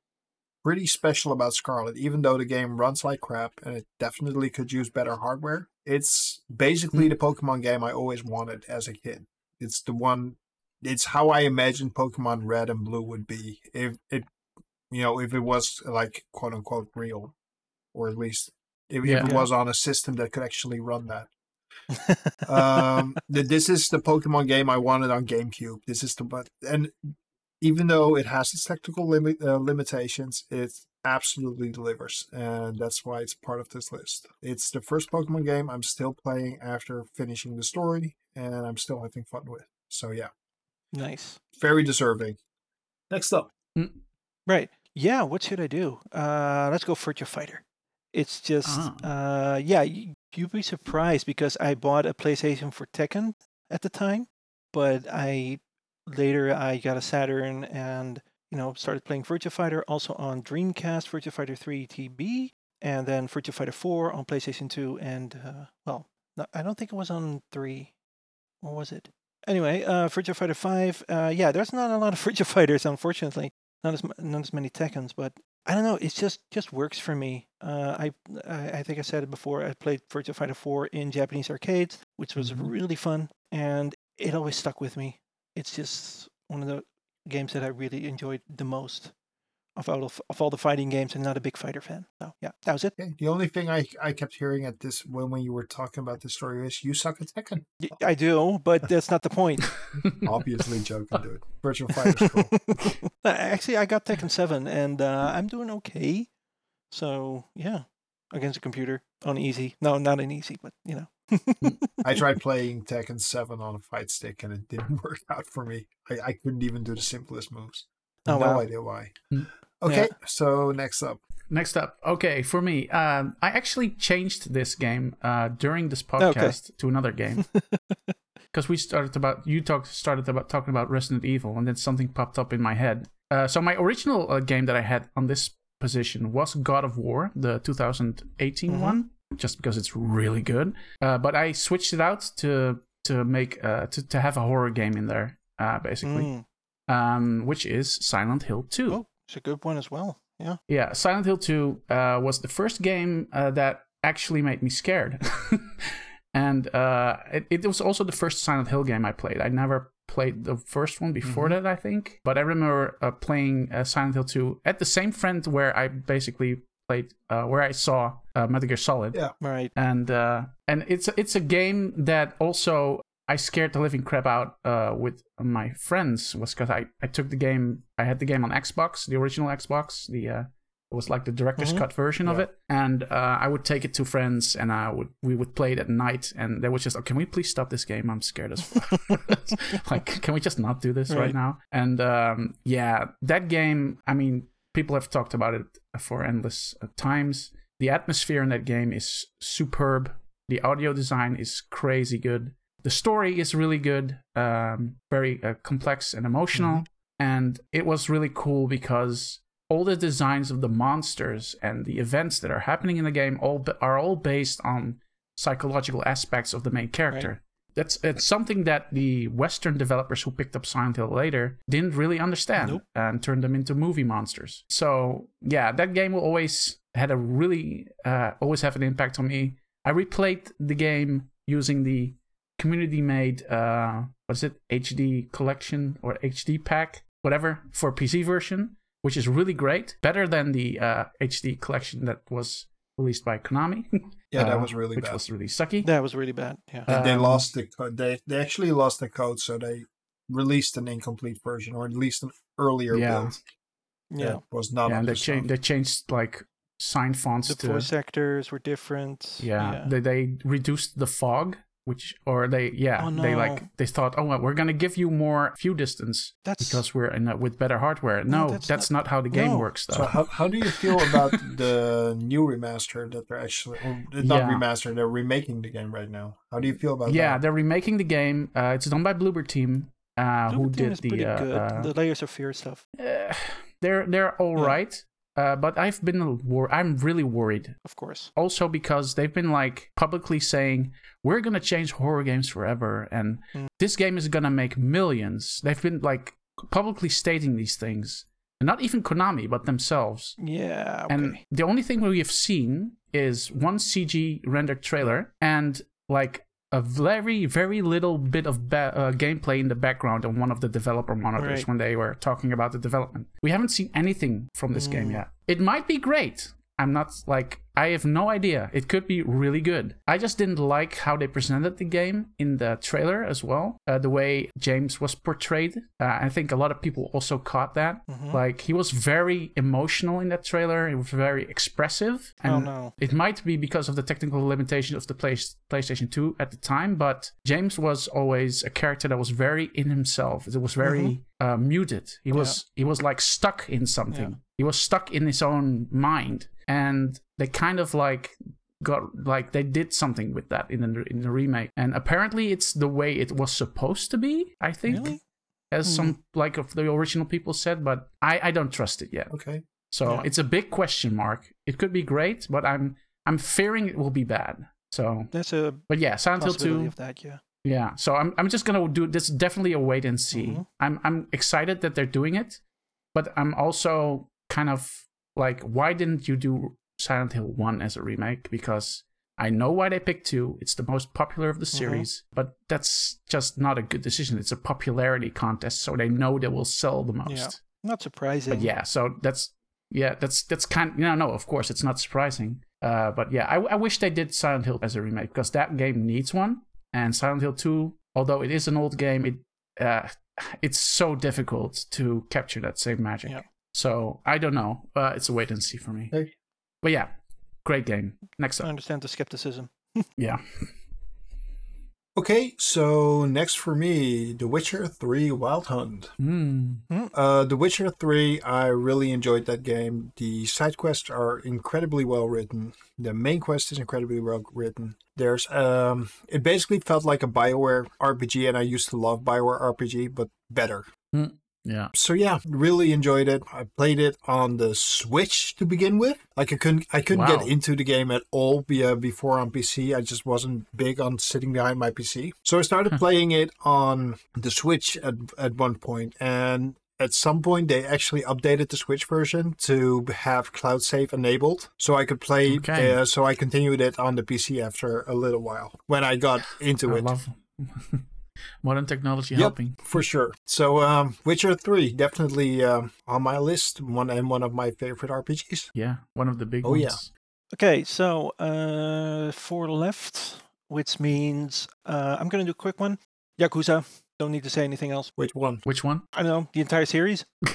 pretty special about Scarlet. Even though the game runs like crap and it definitely could use better hardware, it's basically hmm. the Pokemon game I always wanted as a kid. It's the one. It's how I imagined Pokemon Red and Blue would be if it, you know, if it was like quote unquote real, or at least if, Yeah. if it was on a system that could actually run that. Um th- this is the pokemon game i wanted on gamecube. This is the but and even though it has its technical limit uh, limitations it absolutely delivers and that's why it's part of this list. It's the first pokemon game i'm still playing after finishing the story and i'm still having fun with. So yeah. Nice. very deserving. Next up. Right. Yeah. What should I do? Uh, let's go Virtua Fighter. It's just, Ah. uh, yeah, y- you'd be surprised because I bought a PlayStation for Tekken at the time, but I later I got a Saturn and you know started playing Virtua Fighter also on Dreamcast, Virtua Fighter 3 TB, and then Virtua Fighter 4 on PlayStation 2, and uh, well, no, I don't think it was on three, What was it? Anyway, uh, Virtua Fighter 5. Uh, yeah, there's not a lot of Virtua Fighters, unfortunately not as not as many Tekkens, but I don't know. It just just works for me. Uh, I, I I think I said it before. I played Virtua Fighter 4 in Japanese arcades, which was Mhm. really fun, and it always stuck with me. It's just one of the games that I really enjoyed the most of all of, of all the fighting games. I'm not a big fighter fan, so yeah, that was it. okay, the only thing i i kept hearing at this when when you were talking about the story is you suck at tekken I do, but that's not the point. obviously joking dude virtual fighter's cool Actually, I got Tekken 7, and uh, I'm doing okay. So yeah, against a computer on easy. No, not an easy, but you know. I tried playing Tekken 7 on a fight stick and it didn't work out for me. I, I couldn't even do the simplest moves. Oh, no wow. idea why. Mm. Okay, so next up. Next up, okay, for me, um, I actually changed this game uh, during this podcast to another game because we started about you talked started about talking about Resident Evil, and then something popped up in my head. Uh, so my original uh, game that I had on this position was God of War, the 2018 Mhm. one, just because it's really good. Uh, but I switched it out to to make uh, to to have a horror game in there, uh, basically, Mm. Um, which is Silent Hill 2. Oh, it's a good one as well. Yeah. Yeah, Silent Hill 2 uh, was the first game uh, that actually made me scared. and uh, it, it was also the first Silent Hill game I played. I never played the first one before Mm-hmm. that, I think. But I remember uh, playing uh, Silent Hill 2 at the same friend where I basically played, uh, where I saw uh, Metal Gear Solid. Yeah. Right. And uh, and it's it's a game that also I scared the living crap out uh, with my friends was because I, I took the game I had the game on Xbox the original Xbox the uh, it was like the director's Mhm. cut version of it. And uh, I would take it to friends and I would we would play it at night and they would just oh, can we please stop this game? I'm scared as fuck. Like can we just not do this right, Right. now? And um, yeah that game I mean people have talked about it for endless uh, times. The atmosphere in that game is superb. The audio design is crazy good the story is really good um, very uh, complex and emotional. And it was really cool because all the designs of the monsters and the events that are happening in the game all are all based on psychological aspects of the main character. That's it's something that the western developers who picked up silent hill later didn't really understand Nope. and turned them into movie monsters. So yeah that game will always had a really uh, always have an impact on me. I replayed the game using the community made uh what is it hd collection or hd pack whatever for pc version which is really great better than the uh, hd collection that was released by konami Yeah, that uh, was really which bad. was really sucky That was really bad. Yeah. And they Um, lost the code. They they actually lost the code, so they released an incomplete version, or at least an earlier Yeah. build. yeah. that was not. yeah, and they to changed they changed like sign fonts The to voice actors were different. yeah, They, they reduced the fog which or they yeah Oh, they like they thought oh well, we're gonna give you more view distance That's because we're in a, with better hardware no, No, that's, that's not, how the game no. works though So how, how do you feel about the new remaster that they're actually or not Yeah. remaster? They're remaking the game right now. How do you feel about that? yeah that? they're remaking the game uh, it's done by bloober team uh, who Team did is the pretty uh, good. uh, the Layers of Fear stuff, uh, they're they're all Yeah. right uh, but i've been wor- i'm really worried of course. also because they've been like publicly saying we're gonna change horror games forever and Mm. this game is gonna make millions they've been like publicly stating these things and not even konami but themselves Yeah. Okay. and the only thing we have seen is one cg rendered trailer and like a very very little bit of ba- uh, gameplay in the background on one of the developer monitors Right. when they were talking about the development we haven't seen anything from this game Mm. yet it might be great i'm not like i have no idea it could be really good i just didn't like how they presented the game in the trailer as well uh, the way james was portrayed uh, i think a lot of people also caught that Mhm. like he was very emotional in that trailer he was very expressive and oh no. it might be because of the technical limitations of the play- PlayStation 2 at the time, but James was always a character that was very in himself. It was very uh, muted. He was he was like stuck in something. Yeah. He was stuck in his own mind, and they kind of like got like they did something with that in the in the remake. And apparently, it's the way it was supposed to be. I think. Really? As Hmm. some like of the original people said, but I, I don't trust it yet. Okay. So Yeah. it's a big question mark. It could be great, but I'm I'm fearing it will be bad. So, That's a but yeah, Silent Hill Two. of that. Yeah. Yeah. So I'm I'm just gonna do this. Definitely a wait and see. Mhm. I'm I'm excited that they're doing it, but I'm also kind of like, why didn't you do Silent Hill One as a remake? Because I know why they picked two. It's the most popular of the Mhm. series, but that's just not a good decision. It's a popularity contest, so they know they will sell the most. Yeah. Not surprising. But yeah, so that's yeah, that's that's kind. You know, no, of course it's not surprising. Uh, but yeah, I, I wish they did Silent Hill as a remake because that game needs one. And Silent Hill Two, although it is an old game, it uh, it's so difficult to capture that same magic. Yeah. So I don't know. Uh, it's a wait and see for me. Hey. But yeah, great game. Next up. I understand the skepticism. yeah. Okay, so next for me, The Witcher 3 Wild Hunt. Mm. Uh, The Witcher 3, I really enjoyed that game. The side quests are incredibly well written. The main quest is incredibly well written. There's um, it basically felt like a Bioware RPG, and I used to love Bioware RPG, but better. Yeah. So yeah, really enjoyed it. I played it on the Switch to begin with. Like I couldn't, I couldn't Wow. get into the game at all via before on PC. I just wasn't big on sitting behind my PC. So I started playing it on the Switch at at one point, and at some point they actually updated the Switch version to have cloud save enabled, so I could play. Okay. Uh, so I continued it on the PC after a little while when I got into I it. love modern technology Yep. helping. For sure. So, um, Witcher Three definitely um, on my list. One and one of my favorite RPGs. Yeah, one of the big Oh, ones. yeah. Okay, so uh, four left, which means uh, I'm going to do a quick one. Yakuza. Don't need to say anything else. Which one? Which one? I know the entire series.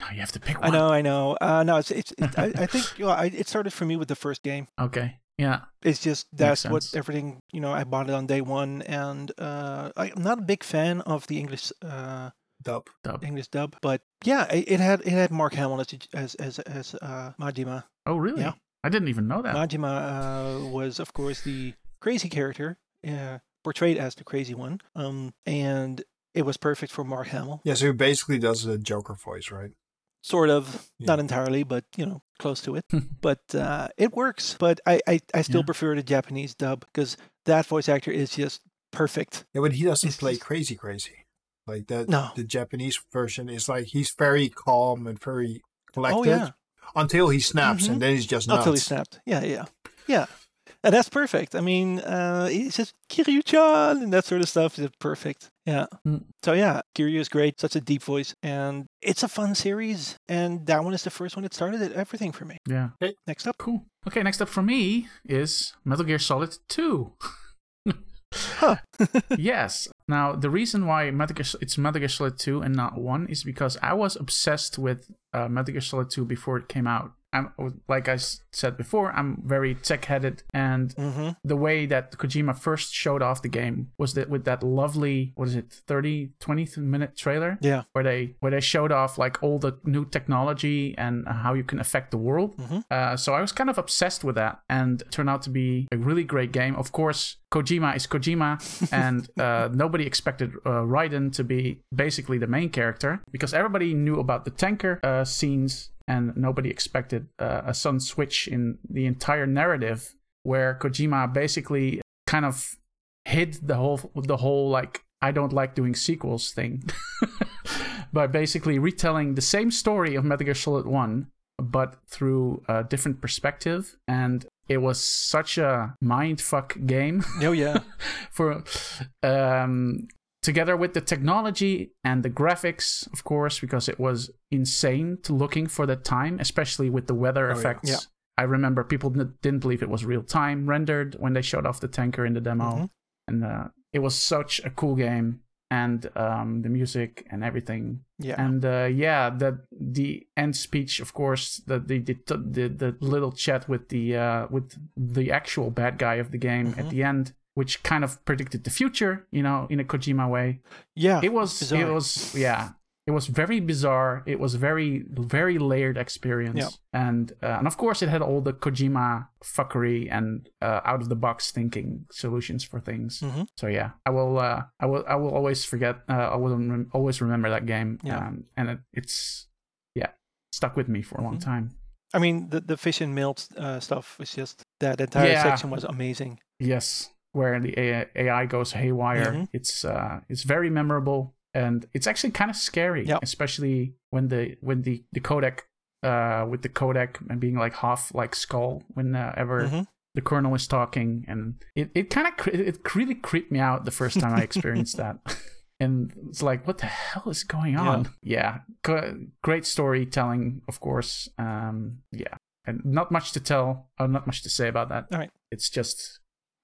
No, you have to pick I know, I know. Uh, no, it's, it's it, I, I think you know, I, it started for me with the first game. Okay. Yeah. It's just that's what everything you know. I bought it on day one, and uh, I, I'm not a big fan of the English uh, Dub. Dub. English dub, but yeah, it, it had it had Mark Hamill as as as, as uh, Majima. Oh, really? Yeah. I didn't even know that. Majima uh, was, of course, the crazy character, uh, portrayed as the crazy one, um, and it was perfect for Mark Hamill. Yeah, so he basically does the Joker voice, right? Sort of, Yeah. not entirely, but you know, close to it. but uh, it works. But I, I, I still Yeah. prefer the Japanese dub because that voice actor is just perfect. Yeah, but he doesn't It's play just- crazy, crazy. Like that. No. The Japanese version is like he's very calm and very collected Oh yeah, until he snaps, Mhm. and then he's just nuts. until he snapped. Yeah, yeah, yeah. And that's perfect. I mean, uh, he says Kiryu-chan and that sort of stuff is perfect. Yeah. Mm. So yeah, Kiryu is great. Such a deep voice, and it's a fun series. And that one is the first one that started it, everything for me. Yeah. Next up, Cool. Okay, next up for me is Metal Gear Solid 2. huh? yes. Now, the reason why Metal Gear, it's Metal Gear Solid 2 and not 1 is because I was obsessed with uh, Metal Gear Solid 2 before it came out. I'm, like I said before, I'm very tech headed, and mm-hmm. the way that Kojima first showed off the game was that with that lovely, what is it, 30, 20 minute trailer? Yeah. where they where they showed off like all the new technology and how you can affect the world. Mhm. Uh, so I was kind of obsessed with that, and it turned out to be a really great game. Of course, Kojima is Kojima, and uh, nobody expected uh, Raiden to be basically the main character because everybody knew about the tanker uh, scenes, and nobody expected uh, a sudden switch in the entire narrative where Kojima basically kind of hid the whole the whole like I don't like doing sequels thing. By basically retelling the same story of Metal Gear Solid 1 but through a different perspective and it was such a mindfuck game Oh yeah. for um together with the technology and the graphics of course because it was insane to looking for that time especially with the weather Oh, effects Yeah. i remember people didn't believe it was real time rendered when they showed off the tanker in the demo Mhm. and uh, it was such a cool game and um, the music and everything Yeah. and uh, yeah the the end speech of course the the the, the, the little chat with the uh, with the actual bad guy of the game at Mhm. the end which kind of predicted the future you know in a kojima way yeah. it was it was yeah it was very bizarre it was very very layered experience Yeah. and uh, and of course it had all the kojima fuckery and uh, out of the box thinking solutions for things Mhm. so yeah i will uh i will i will always forget uh, i will rem- always remember that game Yeah. um, and it, it's yeah stuck with me for a long Mhm. time I mean, the the fish and milk uh, stuff was just that entire Yeah. section was amazing. Yes, where the AI, goes haywire. Mhm. It's uh, it's very memorable, and it's actually kind of scary, Yep. especially when the when the the codec uh with the codec and being like half like skull whenever Mhm. the colonel is talking, and it it kind of it really creeped me out the first time I experienced that. And it's like, what the hell is going on? Yeah, G- great storytelling, of course. Um, yeah, and not much to tell, or not much to say about that. All right. It's just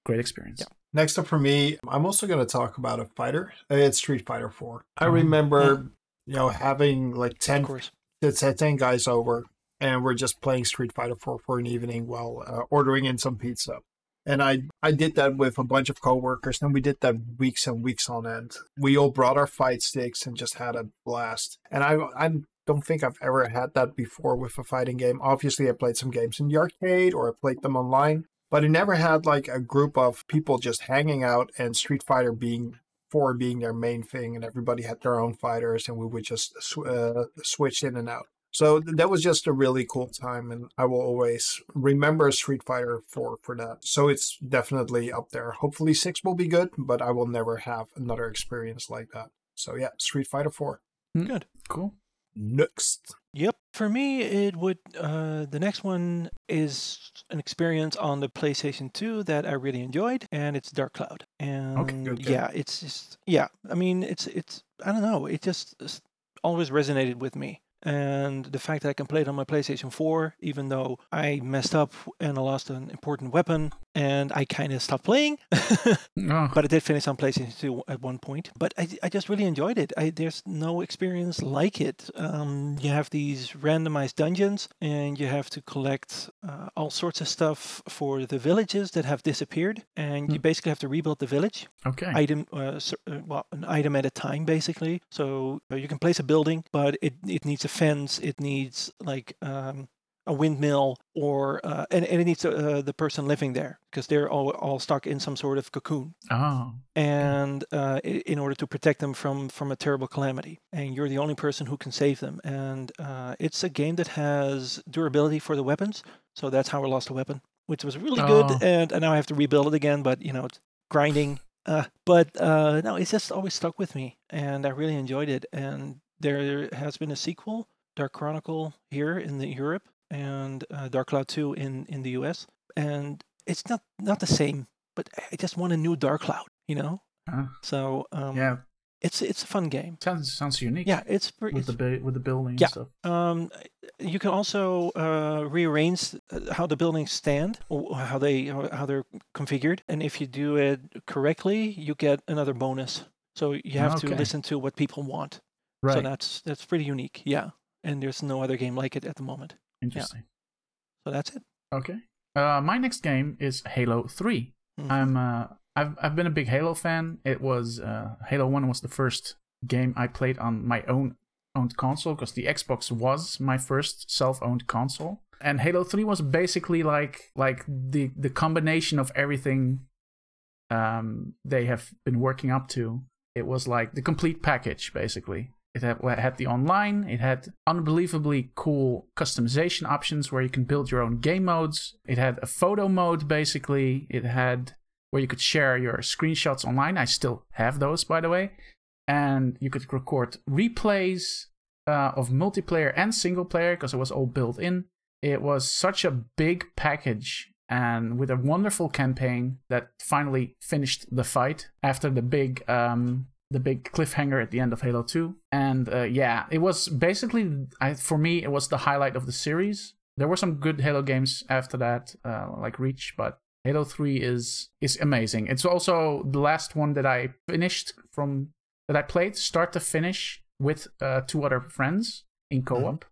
great experience. Yeah. Next up for me, I'm also going to talk about a fighter. Uh, It's Street Fighter 4. I Oh. remember, you know, having like 10, Of course. it's, uh, 10 guys over and we're just playing Street Fighter 4 for an evening while uh, ordering in some pizza. And I, I did that with a bunch of coworkers, and we did that weeks and weeks on end. We all brought our fight sticks and just had a blast. And I, I don't think I've ever had that before with a fighting game. Obviously, I played some games in the arcade or I played them online, but it never had like a group of people just hanging out and Street Fighter being four being their main thing, and everybody had their own fighters, and we would just sw- uh, switch in and out. So th- that was just a really cool time, and I will always remember Street Fighter 4 for that. So it's definitely up there. Hopefully 6 will be good, but I will never have another experience like that. So yeah, Street Fighter 4. Good. Cool. Next. Yep. For me, it would. Uh, the next one is an experience on the PlayStation 2 that I really enjoyed, and it's Dark Cloud. And good game. yeah, it's just yeah. I mean, it's it's. I don't know. It just always resonated with me. And the fact that I can play it on my PlayStation 4, even though I messed up and I lost an important weapon, and I kind of stopped playing. Oh, But I did finish on PlayStation 2 at one point. But I, I just really enjoyed it. I, there's no experience like it. Um, you have these randomized dungeons, and you have to collect uh, all sorts of stuff for the villages that have disappeared. And you Hmm. basically have to rebuild the village, okay. item, uh, uh, well, an item at a time, basically. So uh, you can place a building, but it, it needs a fence. It needs like um, a windmill, or uh, and, and it needs uh, the person living there because they're all, all stuck in some sort of cocoon. Oh, and uh, in order to protect them from from a terrible calamity. And you're the only person who can save them. And uh, it's a game that has durability for the weapons so that's how i lost a weapon which was really Oh. good and, and now i have to rebuild it again but you know it's grinding. Uh, but uh, no it's just always stuck with me and i really enjoyed it. And there has been a sequel dark chronicle here in the europe and uh, dark cloud 2 in in the us and it's not not the same but i just want a new dark cloud you know uh, so um, yeah. it's it's a fun game. Sounds sounds unique. Yeah, it's pretty. With the with the building Yeah. and stuff. um, you can also uh, rearrange uh, how the buildings stand or how they how they're configured, and if you do it correctly, you get another bonus. So you have to listen to what people want. Right. So that's that's pretty unique. Yeah, and there's no other game like it at the moment. Interesting. So that's it. Okay. Uh, my next game is Halo 3. Mhm. I'm uh, I've I've been a big Halo fan. It was uh, Halo 1 was the first game I played on my own owned console because the Xbox was my first self-owned console. And Halo 3 was basically like like the the combination of everything um, they have been working up to. It was like the complete package basically. It had, had the online, it had unbelievably cool customization options where you can build your own game modes. It had a photo mode basically. It had where you could share your screenshots online. I still have those, by the way. And you could record replays uh, of multiplayer and single player because it was all built in. It was such a big package and with a wonderful campaign that finally finished the fight after the big um, the big cliffhanger at the end of Halo 2. And uh, yeah, it was basically I, for me it was the highlight of the series. There were some good Halo games after that, uh, like Reach, but Halo 3 is is amazing. It's also the last one that I finished from that I played start to finish with uh, two other friends in co-op.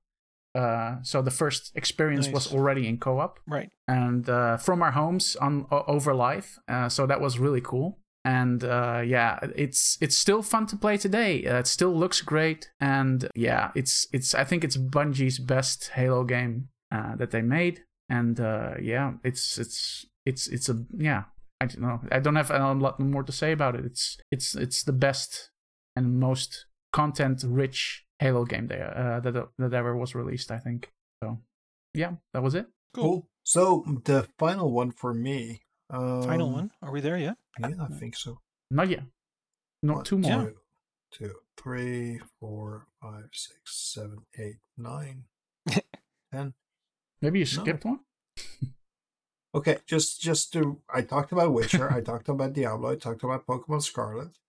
Uh, so the first experience was already in co-op Right. and uh, from our homes on over live. Uh, so that was really cool. And uh, yeah, it's it's still fun to play today. Uh, it still looks great, and yeah, it's it's I think it's Bungie's best Halo game uh, that they made. And uh, yeah, it's it's it's it's a yeah. I don't know. I don't have a lot more to say about it. It's it's it's the best and most content rich Halo game there uh, that that ever was released. I think so. Yeah, that was it. Cool. So the final one for me. Um, Final one. Are we there yet? Yeah, I think so. Not yet. No, One, two more. two, two, three, four, five, six, seven, eight, nine, ten. Maybe you No. skipped one. Okay, just just to I talked about Witcher, I talked about Diablo, I talked about Pokemon Scarlet.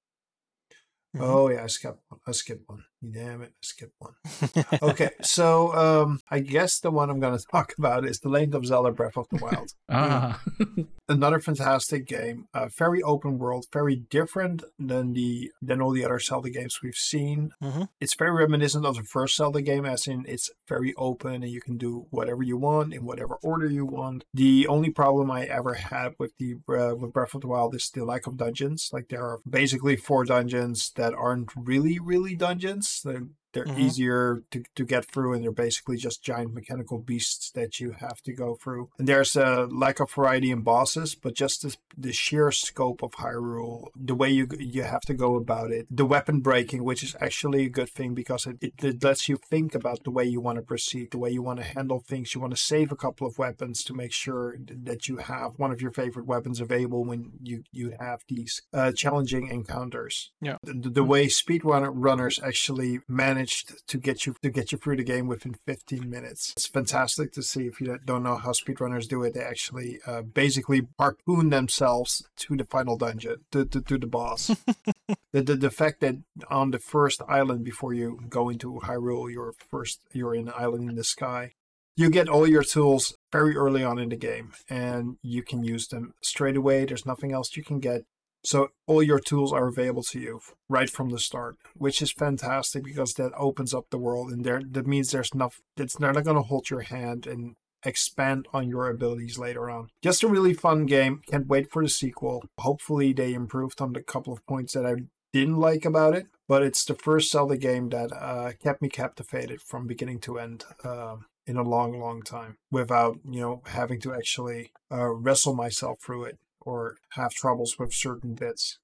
Mhm. Oh yeah, I skipped one. I skipped one. Damn it, I skipped one. Okay, so um I guess the one I'm gonna talk about is The Legend of Zelda Breath of the Wild. Ah, Another fantastic game, uh, very open world, very different than the than all the other Zelda games we've seen. Mhm. It's very reminiscent of the first Zelda game, as in it's very open and you can do whatever you want in whatever order you want. The only problem I ever had with the uh, with Breath of the Wild is the lack of dungeons. Like there are basically four dungeons that aren't really really dungeons. They're they're Mhm. easier to, to get through and they're basically just giant mechanical beasts that you have to go through and there's a lack of variety in bosses but just the, the sheer scope of hyrule the way you you have to go about it the weapon breaking which is actually a good thing because it, it, it lets you think about the way you want to proceed the way you want to handle things you want to save a couple of weapons to make sure that you have one of your favorite weapons available when you you have these uh, challenging encounters Yeah. the, the way speedrunner runners actually manage managed to get you to get you through the game within 15 minutes. It's fantastic to see. If you don't know how speedrunners do it, they actually uh, basically harpoon themselves to the final dungeon, to, to, to the boss. the, the the fact that on the first island before you go into Hyrule, you're first you're in an island in the sky. You get all your tools very early on in the game, and you can use them straight away. There's nothing else you can get. So all your tools are available to you right from the start, which is fantastic because that opens up the world, and there that means there's enough. It's not going to hold your hand and expand on your abilities later on. Just a really fun game. Can't wait for the sequel. Hopefully they improved on the couple of points that I didn't like about it, but it's the first Zelda game that uh, kept me captivated from beginning to end. Uh, in a long, long time without, you know, having to actually uh, wrestle myself through it or have troubles with certain bits.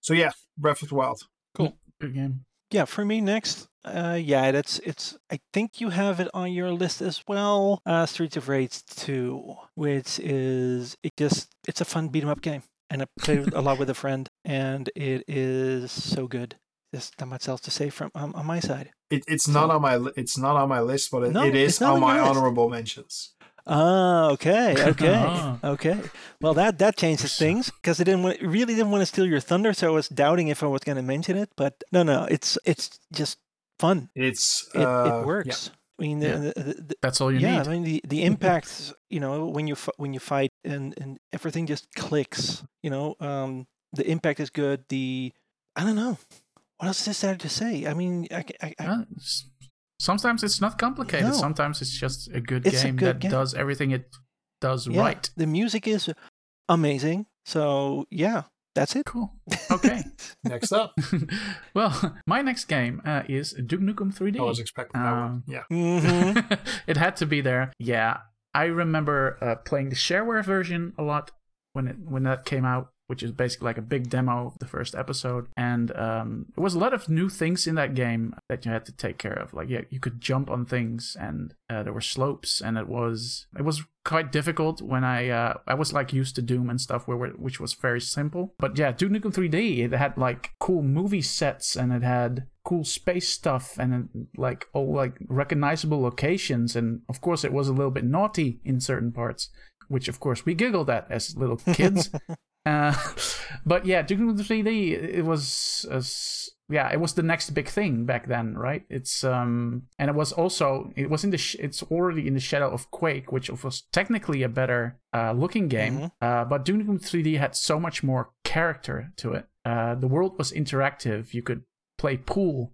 So yeah, Breath of the Wild. Cool. Good game. Yeah, for me next, uh, yeah, that's it's. I think you have it on your list as well. Uh, Streets of Rage 2, which is it just it's a fun beat 'em up game, and I played a lot with a friend, and it is so good. There's not much else to say from um, on my side. It, it's not on my it's not on my list, but it, No, it's on on my your list. honorable mentions. Ah, okay, okay, Ah. okay. Well, that that changes things because I didn't want, really didn't want to steal your thunder, so I was doubting if I was going to mention it. But no, no, it's it's just fun. It's It, uh, it yeah. works. I mean, the, Yeah. the, the, That's all you yeah, need. Yeah, I mean the the impact. you know, when you when you fight and and everything just clicks. You know, um, the impact is good. The I don't know. What else is there to say? I mean, I, I, I, Sometimes it's not complicated. No. Sometimes it's just a good It's a game good that game. does everything it does yeah, right. The music is amazing. So yeah, that's it. Cool. Okay. Next up, well, my next game uh, is Duke Nukem 3D. I was expecting that one. Um, Yeah, hmm it had to be there. Yeah, I remember uh, playing the shareware version a lot when it when that came out, which is basically like a big demo of the first episode. And um, there was a lot of new things in that game that you had to take care of. Like yeah, you could jump on things, and uh, there were slopes, and it was it was quite difficult when I uh, I was like used to Doom and stuff, where which was very simple. But yeah, Duke Nukem 3D it had like cool movie sets, and it had cool space stuff, and like all like recognizable locations, and of course it was a little bit naughty in certain parts, which of course we giggled at as little kids. Uh, but yeah, Duke Nukem 3D, it was, uh, s- yeah, it was the next big thing back then, right? It's um, and it was also it was in the sh- it's already in the shadow of Quake, which was technically a better uh, looking game. Mhm. Uh, but Duke Nukem 3D had so much more character to it. Uh, the world was interactive. You could play pool.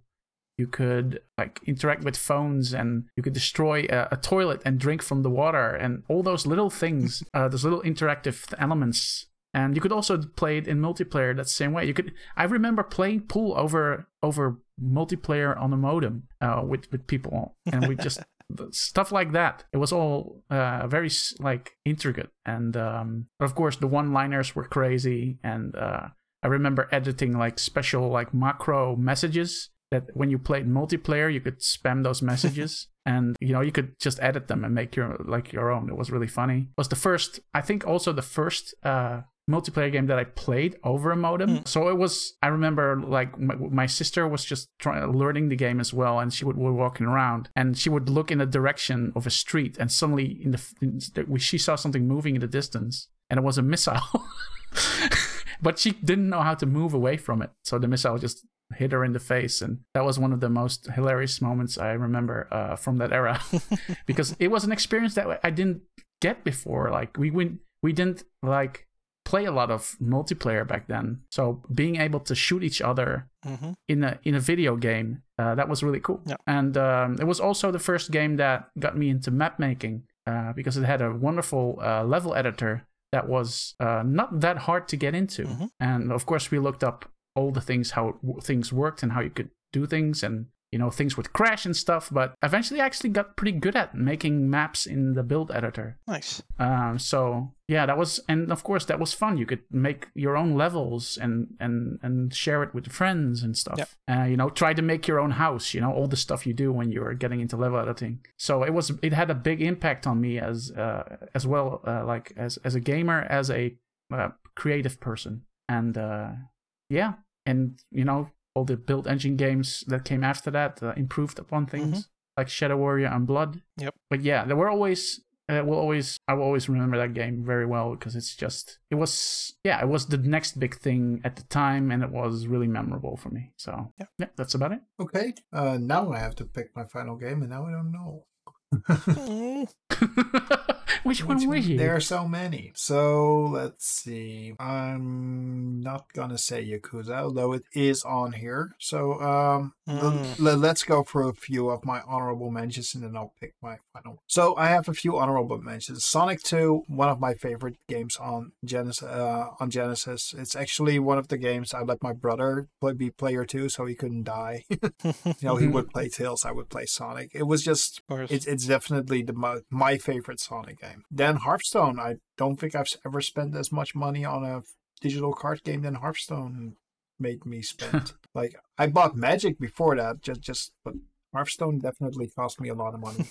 You could like interact with phones, and you could destroy a, a toilet and drink from the water, and all those little things, uh, those little interactive elements and you could also play it in multiplayer that same way. You could i remember playing pool over over multiplayer on a modem uh, with with people. And we just stuff like that it was all uh, very like intricate. And um, of course the one liners were crazy. And uh, i remember editing like special like macro messages that when you played multiplayer you could spam those messages. And you know you could just edit them and make your like your own. It was really funny. It was the first i think also the first uh multiplayer game that i played over a modem. So it was i remember like my, my sister was just trying learning the game as well and she would were walking around and she would look in the direction of a street and suddenly in the in, the- she saw something moving in the distance and it was a missile. But she didn't know how to move away from it so the missile just hit her in the face and that was one of the most hilarious moments i remember uh, from that era. Because it was an experience that i didn't get before like we went we didn't like play a lot of multiplayer back then so being able to shoot each other hmm in a in a video game uh, that was really cool Yeah. and um, it was also the first game that got me into map making uh, because it had a wonderful uh, level editor that was uh, not that hard to get into Mhm. and of course we looked up all the things how w- things worked and how you could do things and you know things would crash and stuff but eventually i actually got pretty good at making maps in the build editor Nice. um, so yeah, that was, and of course that was fun. You could make your own levels and and and share it with friends and stuff. Yep. Uh, you know, try to make your own house. You know, all the stuff you do when you're getting into level editing. So it was, it had a big impact on me as uh, as well, uh, like as as a gamer, as a uh, creative person, and uh, yeah, and you know, all the build engine games that came after that uh, improved upon things, like Shadow Warrior and Blood. Yep. But yeah, there were always. Uh, will always, I will always remember that game very well because it's just, it was, yeah, it was the next big thing at the time, and it was really memorable for me. So Yeah. yeah, that's about it. Okay. Uh, now I have to pick my final game, and now I don't know. Mm, Which one Which was you? There are so many. So let's see. I'm not gonna say Yakuza, although it is on here. So um, Mm. le- let's go for a few of my honorable mentions, and then I'll pick my final. One. So I have a few honorable mentions. Sonic Two, one of my favorite games on Genesis. Uh, on Genesis, it's actually one of the games I let my brother play, be player two, so he couldn't die. you know, he would play Tails, I would play Sonic. It was just Of course. It's definitely the my favorite Sonic game. Then Hearthstone. I don't think I've ever spent as much money on a digital card game than Hearthstone made me spend. like I bought Magic before that, just just but Hearthstone definitely cost me a lot of money.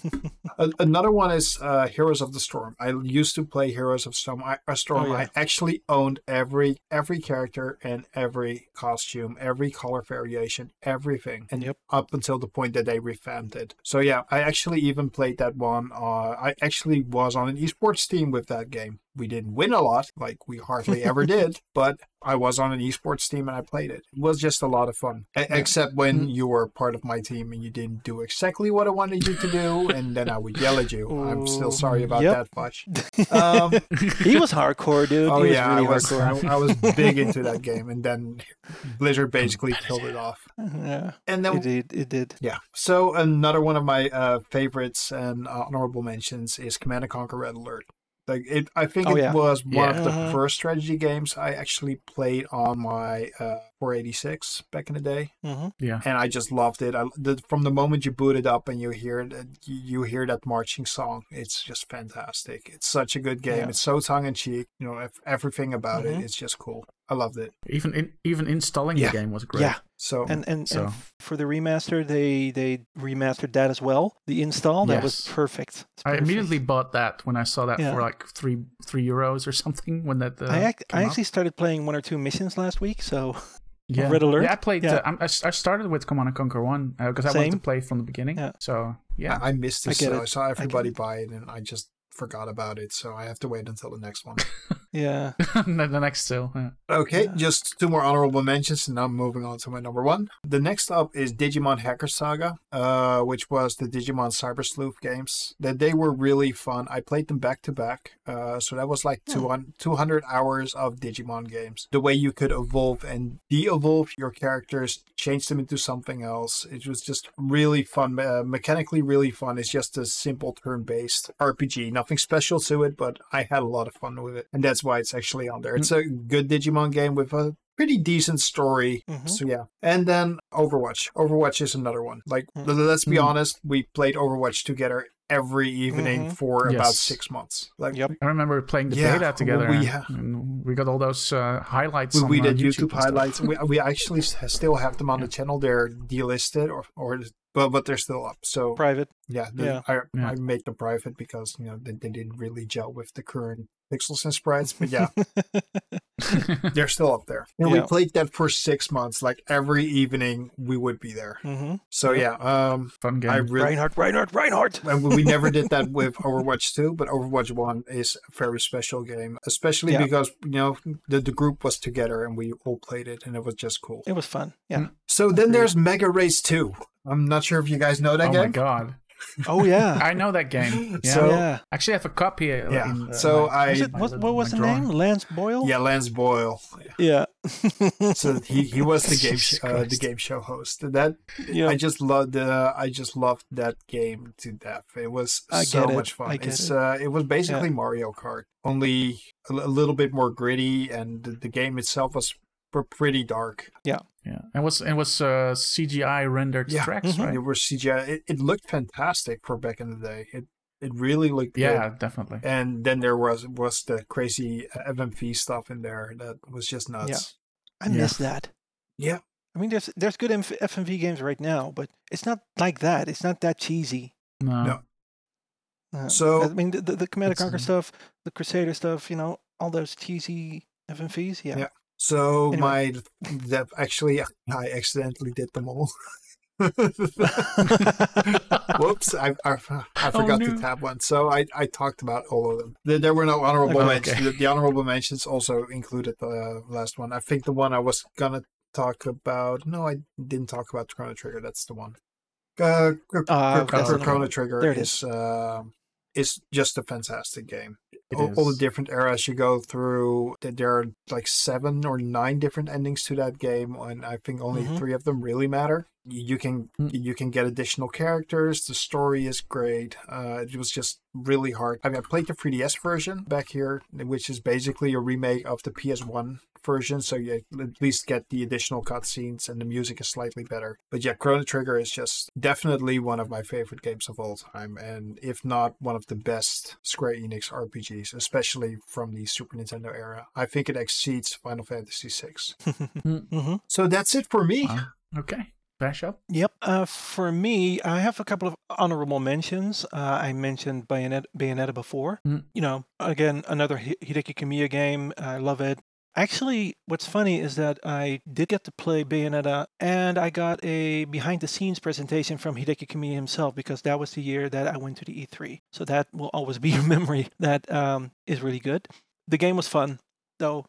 Another one is uh, Heroes of the Storm. I used to play Heroes of Storm. I, uh, Storm. Oh, yeah. I actually owned every every character and every costume, every color variation, everything. And Yep. up until the point that they revamped it. So yeah, I actually even played that one. Uh, I actually was on an esports team with that game. We didn't win a lot, like we hardly ever did, but I was on an esports team and I played it. It was just a lot of fun, except when Mm. you were part of my team and you didn't do exactly what I wanted you to do, and then I would yell at you. I'm still sorry about Yep. that, Fudge. Um, he was hardcore, dude. oh he was yeah, really I was hardcore. I, I was big into that game, and then Blizzard basically killed it off. yeah, And then it did. It did. yeah. So another one of my uh, favorites and uh, honorable mentions is Command and Conquer Red Alert. Like it, I think Oh, it yeah. was one of the first strategy games I actually played on my uh, 486 back in the day, hmm yeah. and I just loved it. I, the, from the moment you boot it up and you hear it, you you hear that marching song. It's just fantastic. It's such a good game. Yeah. It's so tongue in cheek. You know, everything about Mhm. it. It's just cool. I loved it. Even in, even installing Yeah. the game was great. Yeah, So and and, So- and for the remaster, they they remastered that as well. The install that was Yes. perfect. I immediately bought that when I saw that Yeah. for like three three euros or something when that. Uh, I, act, I came out. actually started playing one or two missions last week, so yeah. Red Alert? Yeah, I played. Yeah. Uh, I'm- I, s- I started with Command and Conquer One because I wanted to play from the beginning. Yeah. So yeah, I, I missed I this. get so I saw everybody it. buy it, and I just forgot about it. So I have to wait until the next one. yeah. the the next two. Yeah. Okay, Yeah. just two more honorable mentions, and I'm moving on to my number one. The next up is Digimon Hacker Saga, uh, which was the Digimon Cyber Sleuth games. That they were really fun. I played them back to back, uh, so that was like Hmm. 200, 200 hours of Digimon games. The way you could evolve and de-evolve your characters, change them into something else. It was just really fun, uh, mechanically really fun. It's just a simple turn-based RPG, nothing special to it, but I had a lot of fun with it, and that's why it's actually on there. It's a good Digimon game with a pretty decent story. Mhm. So yeah, and then Overwatch. Overwatch is another one. Like Mm. l- let's be Mm. honest, we played Overwatch together every evening Mhm. for about six months. Like Yep. I remember playing the Yeah, beta together. we and- and we got all those uh, highlights. we, on, we uh, did YouTube, YouTube, highlights. we, we actually still have them on the channel. They're delisted or or but but they're still up. So Private. yeah, the, Yeah. I Yeah. I made them private because you know they, they didn't really gel with the current pixels and sprites. But yeah, they're still up there. And we played that for six months. Like every evening, we would be there. hmm So yeah, um, Fun game. I really. Reinhardt, Reinhardt, Reinhardt. And we never did that with Overwatch 2, but Overwatch 1 is a very special game, especially Yeah. because, you know, the, the group was together and we all played it and it was just cool. It was fun. Yeah. So then Agreed. there's Mega Race 2. I'm not sure if you guys know that oh my game. god! Oh yeah. I know that game. Yeah. So- yeah. Actually, I have a copy. Yeah. in, uh, so my- I. Was it, what, what was the drawer. name? Lance Boyle. Yeah, Lance Boyle. Yeah. So he, he was the game sh- uh, the game show host. That yeah. I just loved uh, I just loved that game to death. It was I so get it. much fun. It's it. uh it was basically Mario Kart, only a, a little bit more gritty and the, the game itself was pretty dark. Yeah, it was it was uh, CGI rendered Yeah. tracks, Mhm. right? It was CGI. It, it looked fantastic for back in the day. It it really looked good. Yeah, definitely. And then there was was the crazy uh, FMV stuff in there that was just nuts. Yeah. I Yeah. miss that. Yeah. I mean, there's there's good MF- FMV games right now, but it's not like that. It's not that cheesy. No. No. Uh, So- I mean, the, the, the Command and Conquer um, stuff, the Crusader stuff, you know, all those cheesy FMVs. Yeah. Yeah. So Anyway. my that actually I accidentally did them all. Whoops, I, I, I forgot no. to tab one. So I, I talked about all of them. There, there were no honorable Okay. mentions. The, the honorable mentions also included the last one. I think the one I was gonna talk about. No, I didn't talk about Chrono Trigger. That's the one. Uh, Chrono Ah. Chrono Chrono Trigger There it is uh, is just a fantastic game all, all the different eras you go through there are like seven or nine different endings to that game and i think only Mhm. three of them really matter you, you can Mm. you can get additional characters the story is great uh, it was just really hard i mean i played the 3ds version back here which is basically a remake of the ps1 version so you at least get the additional cutscenes and the music is slightly better but yeah chrono trigger is just definitely one of my favorite games of all time and if not one of the best square enix rpgs especially from the super nintendo era i think it exceeds final fantasy VI. hmm so that's it for me Wow. Okay. Vash up. Yep. Uh, for me, I have a couple of honorable mentions. Uh, I mentioned Bayonetta, Bayonetta before. Mm. You know, again, another Hideki Kamiya game. I love it. Actually, what's funny is that I did get to play Bayonetta, and I got a behind-the-scenes presentation from Hideki Kamiya himself because that was the year that I went to the E3. So that will always be a memory that um, is really good. The game was fun, though,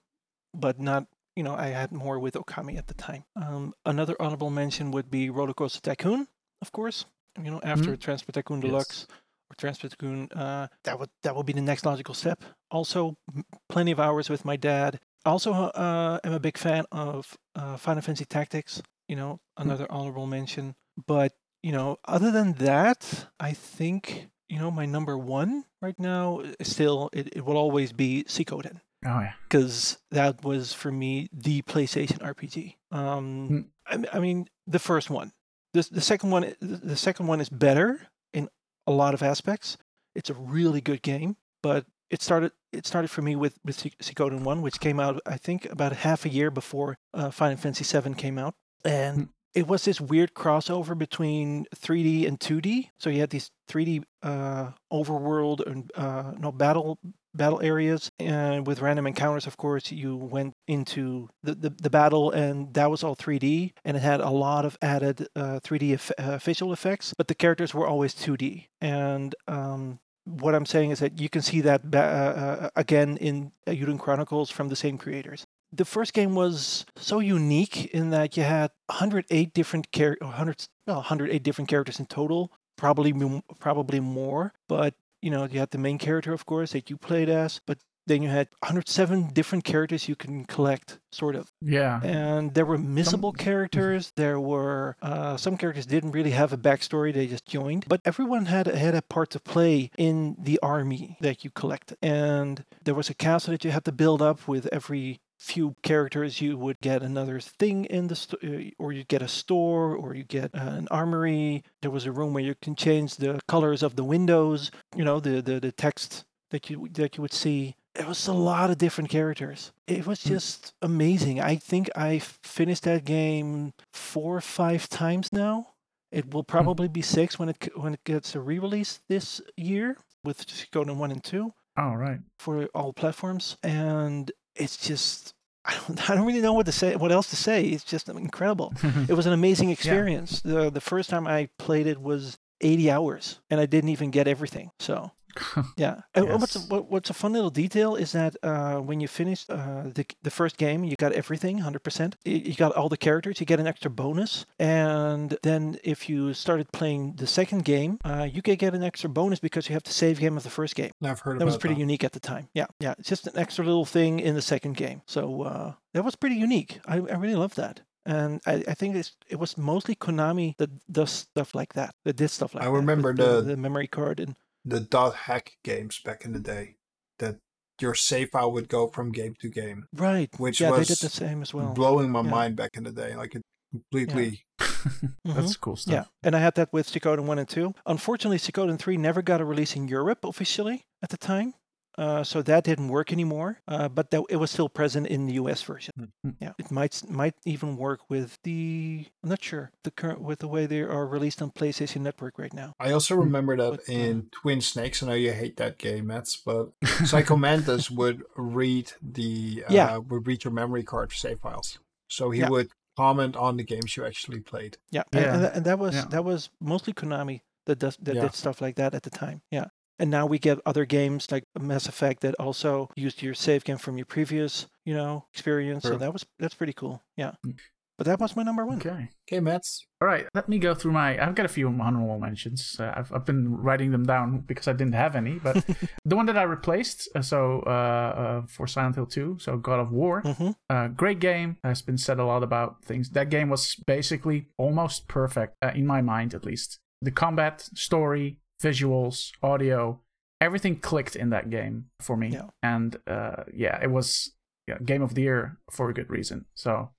but not you know, I had more with Okami at the time. Um, another honorable mention would be Roller Coaster Tycoon, of course. You know, after Transport Tycoon Yes. Deluxe or Transport Tycoon, uh, that would that would be the next logical step. Also, m- plenty of hours with my dad. Also, uh, am a big fan of uh, Final Fantasy Tactics. You know, another honorable mention. But you know, other than that, I think you know my number one right now is still it, it will always be Suikoden Oh yeah. because that was for me the PlayStation RPG. Um, Hmm. I, I mean, the first one. The the second one, the second one is better in a lot of aspects. It's a really good game, but it started it started for me with with Suik- Suikoden one, which came out I think about half a year before uh, Final Fantasy seven came out, and Hmm. it was this weird crossover between 3D and 2D. So you had these 3D uh, overworld and uh, no battle battle areas, and with random encounters, of course, you went into the, the, the battle, and that was all 3D, and it had a lot of added uh, 3D eff- uh, visual effects, but the characters were always 2D. And um, what I'm saying is that you can see that uh, uh, again in uh, Chronicles from the same creators. The first game was so unique in that you had 108 different char- 100 well 108 different characters in total, probably probably more, but you know, you had the main character, of course, that you played as, but then you had 107 different characters you can collect, sort of. Yeah. And there were missable characters. There were uh, some characters didn't really have a backstory; they just joined. But everyone had had a part to play in the army that you collected. And there was a castle that you had to build up with every few characters you would get another thing in the sto- uh, or you get a store or you get uh, an armory there was a room where you can change the colors of the windows you know the the, the text that you that you would see it was a lot of different characters. It was Mm. just amazing. I think i finished that game four or five times now. It will probably be six when it when it gets a re-release this year with Suikoden 1 and 2 All right. for all platforms. And it's just I don't, I don't really know what to say what else to say. It's just incredible. It was an amazing experience. The the first time i played it was 80 hours and i didn't even get everything. So yeah and what's a, what's a fun little detail is that uh, when you finish uh, the, the first game you got everything 100% you got all the characters you get an extra bonus and then if you started playing the second game uh, you could get an extra bonus because you have the save game of the first game i've heard that was pretty unique at the time. Yeah, yeah, it's just an extra little thing in the second game. So uh, that was pretty unique. I, I really love that, and I, I think it's, it was mostly Konami that does stuff like that. That did stuff like I that. with remember the, the- the memory card and the dot hack games back in the day that your save file would go from game to game right. which yeah, they was did the same as well. blowing my yeah. mind back in the day like it completely That's mm-hmm. cool stuff. Yeah, and I had that with Suikoden 1 and 2. Unfortunately, Suikoden 3 never got a release in Europe officially at the time. Uh, so that didn't work anymore. Uh, but that, it was still present in the US version. Mm. Yeah, it might might even work with the. I'm not sure the current with the way they are released on PlayStation Network right now. I also remember that But, uh, in Twin Snakes. I know you hate that game, Mats, but Psycho Mantis would read the uh, Yeah. would read your memory card for save files. So he Yeah. would comment on the games you actually played. Yeah, and- Yeah. and, tha- and that was Yeah. that was mostly Konami that does that Yeah. did stuff like that at the time. Yeah, and now we get other games like Mass Effect that also used your save game from your previous you know experience. So that was that's pretty cool. Yeah, Mm. but that was my number one. Okay. Okay, Mats. All right, let me go through my. I've got a few honorable mentions. Uh, I've, I've been writing them down because I didn't have any. But the one that I replaced, uh, so uh, uh, for Silent Hill 2, so God of War, hmm uh, great game. Has been said a lot about things. That game was basically almost perfect uh, in my mind, at least. The combat, story, visuals, audio, everything clicked in that game for me. Yeah. And uh, yeah, it was yeah, game of the year for a good reason. So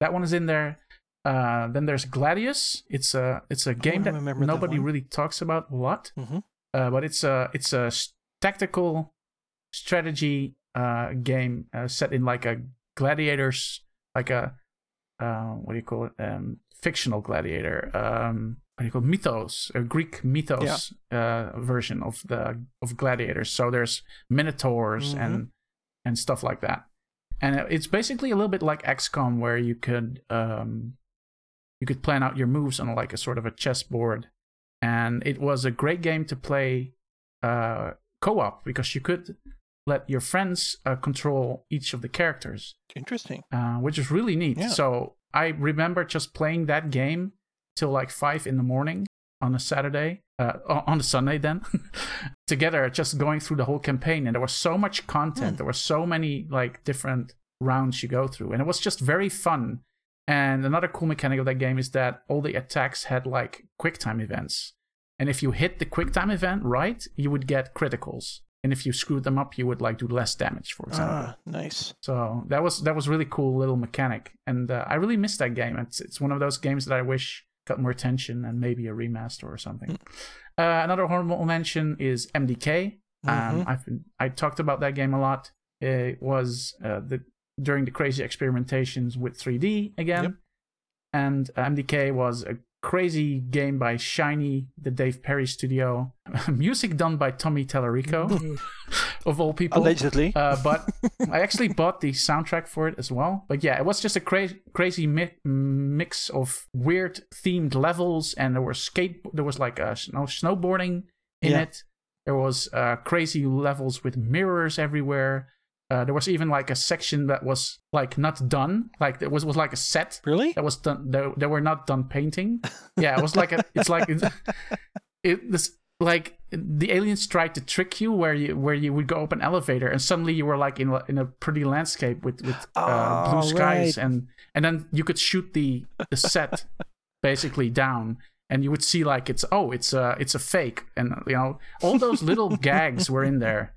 that one is in there. Uh, then there's Gladius. It's a it's a game that remember that nobody really talks about a lot, hmm uh, but it's a it's a tactical strategy uh, game uh, set in like a gladiators like a uh, what do you call it um, fictional gladiator um, what do you call it? mythos a Greek mythos uh, version of the of gladiators. So there's minotaurs Mhm. and and stuff like that, and it's basically a little bit like XCOM where you could um, you could plan out your moves on like a sort of a chessboard, and it was a great game to play uh, co-op because you could let your friends uh, control each of the characters Interesting. uh, which is really neat. Yeah. So I remember just playing that game till like five in the morning on a Saturday, uh, on a Sunday then, together, just going through the whole campaign. And there was so much content. Hmm. There were so many like different rounds you go through, and it was just very fun. And another cool mechanic of that game is that all the attacks had like quick time events. And if you hit the quick time event right, you would get criticals. And if you screwed them up, you would like do less damage, for example. Ah, nice. So that was that was really cool little mechanic, and uh, I really missed that game. It's it's one of those games that I wish got more attention and maybe a remaster or something. Uh, another honorable mention is MDK. Um, Mhm. I've been, I talked about that game a lot. It was uh, the during the crazy experimentations with 3D again, Yep. and uh, MDK was a crazy game by Shiny, the Dave Perry studio. Music done by Tommy Tallarico, of all people. Allegedly. Uh, but I actually bought the soundtrack for it as well. But yeah, it was just a cra- crazy mi- mix of weird themed levels, and there was skate, there was like a snow- snowboarding in Yeah. it. There was uh, crazy levels with mirrors everywhere. Uh, there was even like a section that was like not done, like it was was like a set really? that was done. They, they were not done painting. Yeah, it was like a. It's like it, it this like the aliens tried to trick you where you where you would go up an elevator and suddenly you were like in a, in a pretty landscape with with uh, blue Oh, skies right. and and then you could shoot the the set basically down and you would see like it's oh it's a it's a fake and you know all those little gags were in there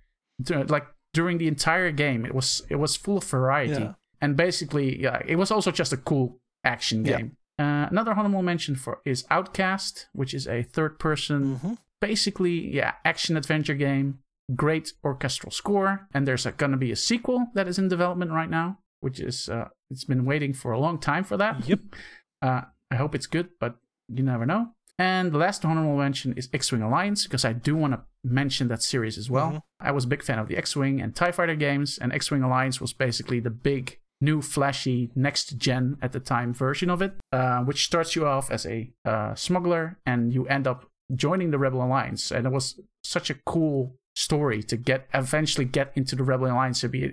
like during the entire game it was it was full of variety Yeah. and basically yeah it was also just a cool action Yeah. game uh, another honorable mention for is outcast which is a third person hmm basically yeah action adventure game great orchestral score and there's gonna be a sequel that is in development right now which is uh, it's been waiting for a long time for that Yep. uh, i hope it's good but you never know and the last honorable mention is x-wing alliance because i do want to mention that series as well Mhm. i was a big fan of the x-wing and tie fighter games and x-wing alliance was basically the big new flashy next gen at the time version of it uh, which starts you off as a uh, smuggler and you end up joining the rebel alliance and it was such a cool story to get eventually get into the rebel alliance to be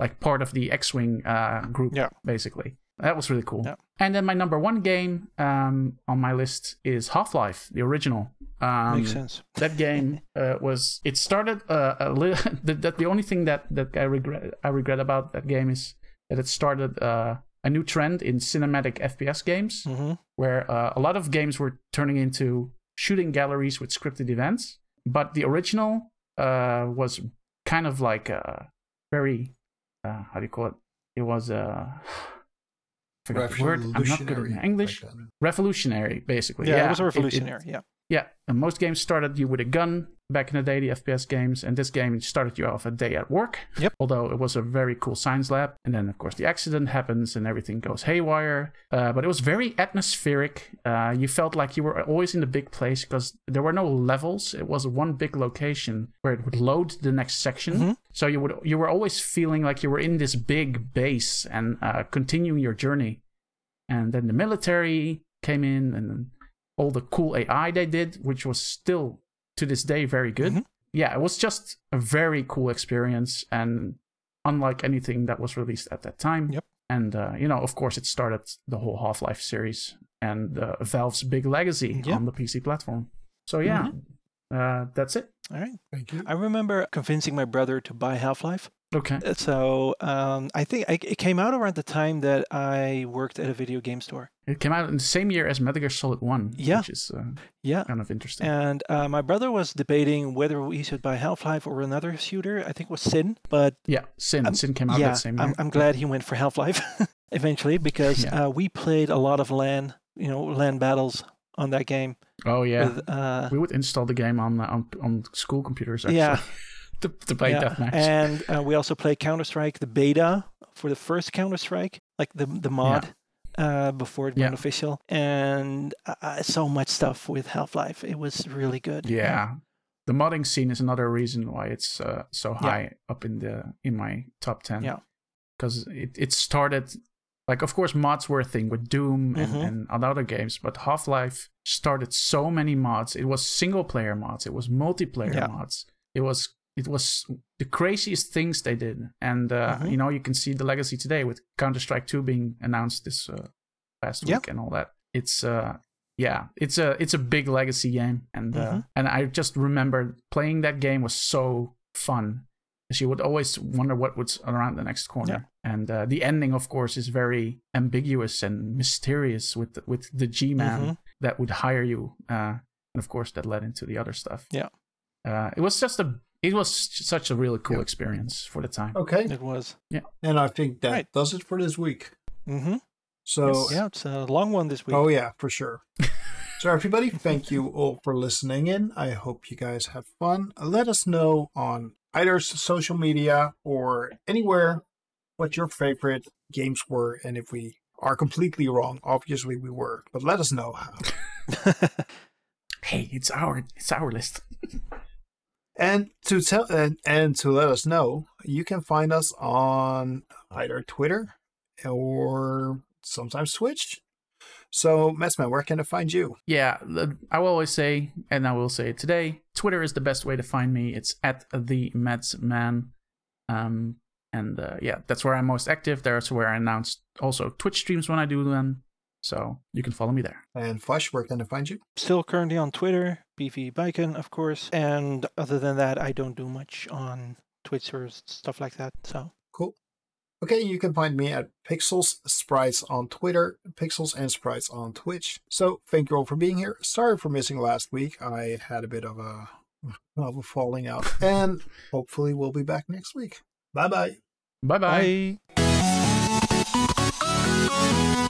like part of the x-wing uh, group Yeah. basically that was really cool Yeah. and then my number one game um, on my list is half-life the original um, Makes sense. that game uh, was it started uh, a little that, the only thing that that I regret I regret about that game is that it started uh, a new trend in cinematic FPS games hmm where uh, a lot of games were turning into shooting galleries with scripted events but the original uh, was kind of like uh, very uh, how do you call it it was uh, forgot the word I'm not good Revolutionary in English back then. revolutionary basically Yeah, it was a it- it- revolutionary. yeah. yeah, and most games started you with a gun back in the day, the FPS games, and this game started you off a day at work. Yep. Although it was a very cool science lab, and then of course the accident happens and everything goes haywire. Uh, but it was very atmospheric. Uh, you felt like you were always in the big place because there were no levels. It was one big location where it would load the next section. Mhm. So you would you were always feeling like you were in this big base and uh, continuing your journey. And then the military came in, and all the cool AI they did, which was still to this day very good. Mhm. Yeah, it was just a very cool experience and unlike anything that was released at that time. Yep. And uh, you know, of course, it started the whole Half Life series and uh, Valve's big legacy Yeah. on the PC platform. So yeah, uh, that's it. All right. Thank you. I remember convincing my brother to buy Half Life. Okay. So um, I think I, it came out around the time that I worked at a video game store. It came out in the same year as Metal Gear Solid One, Yeah. which is uh, Yeah. kind of interesting. And uh, my brother was debating whether we should buy Half Life or another shooter. I think it was Sin. But yeah, Sin. Um, Sin came out yeah, that same year. I'm, I'm glad he went for Half Life eventually because Yeah. uh, we played a lot of LAN, you know, LAN battles on that game. oh yeah, With, uh, we would install the game on uh, on, on school computers. Actually, Yeah. to, to play yeah. deathmatch. And uh, we also played Counter Strike, the beta for the first Counter Strike, like the the mod. Uh, before it went Yeah. official, and uh, so much stuff with Half Life. It was really good. Yeah. The modding scene is another reason why it's uh, so Yeah. high up in the in my top 10. Yeah. Cuz it, it started like of course mods were a thing with Doom and, Mhm. and other games, but Half-Life started so many mods. It was single player mods, it was multiplayer Yeah. mods. It was it was the craziest things they did. And uh, Mhm. you know, you can see the legacy today with Counter-Strike 2 being announced this uh, past Yeah. week and all that. It's uh yeah, it's a it's a big legacy game, and uh, Mhm. and I just remember playing that game was so fun. Because you would always wonder what was around the next corner, and uh, the ending, of course, is very ambiguous and mysterious with the, with the G man Mhm. that would hire you, uh, and of course that led into the other stuff. Yeah. uh, it was just a it was such a really cool Yeah. experience for the time. Okay. It was. Yeah, and I think that Right. does it for this week. hmm So, Yeah, it's a long one this week. oh, yeah, for sure. so, everybody, thank you all for listening in. I hope you guys had fun. Let us know on either social media or anywhere what your favorite games were. And if we are completely wrong, obviously we were, but let us know how. Hey, it's our it's our list. And to tell and, and to let us know, you can find us on either Twitter or sometimes Twitch. So, Metzman, where can I find you? Yeah, I will always say, and I will say it today, Twitter is the best way to find me. It's at the Mets Man. Um, and uh, yeah, that's where I'm most active. That's where I announce also Twitch streams when I do them. So you can follow me there. And Flush, where can I find you? Still currently on Twitter, BV Bacon, of course. And other than that, I don't do much on Twitch or stuff like that. So Cool. Okay, you can find me at Pixels Sprites on Twitter, Pixels and Sprites on Twitch. So, thank you all for being here. Sorry for missing last week. I had a bit of a of a falling out, and hopefully we'll be back next week. Bye bye. Bye bye. bye.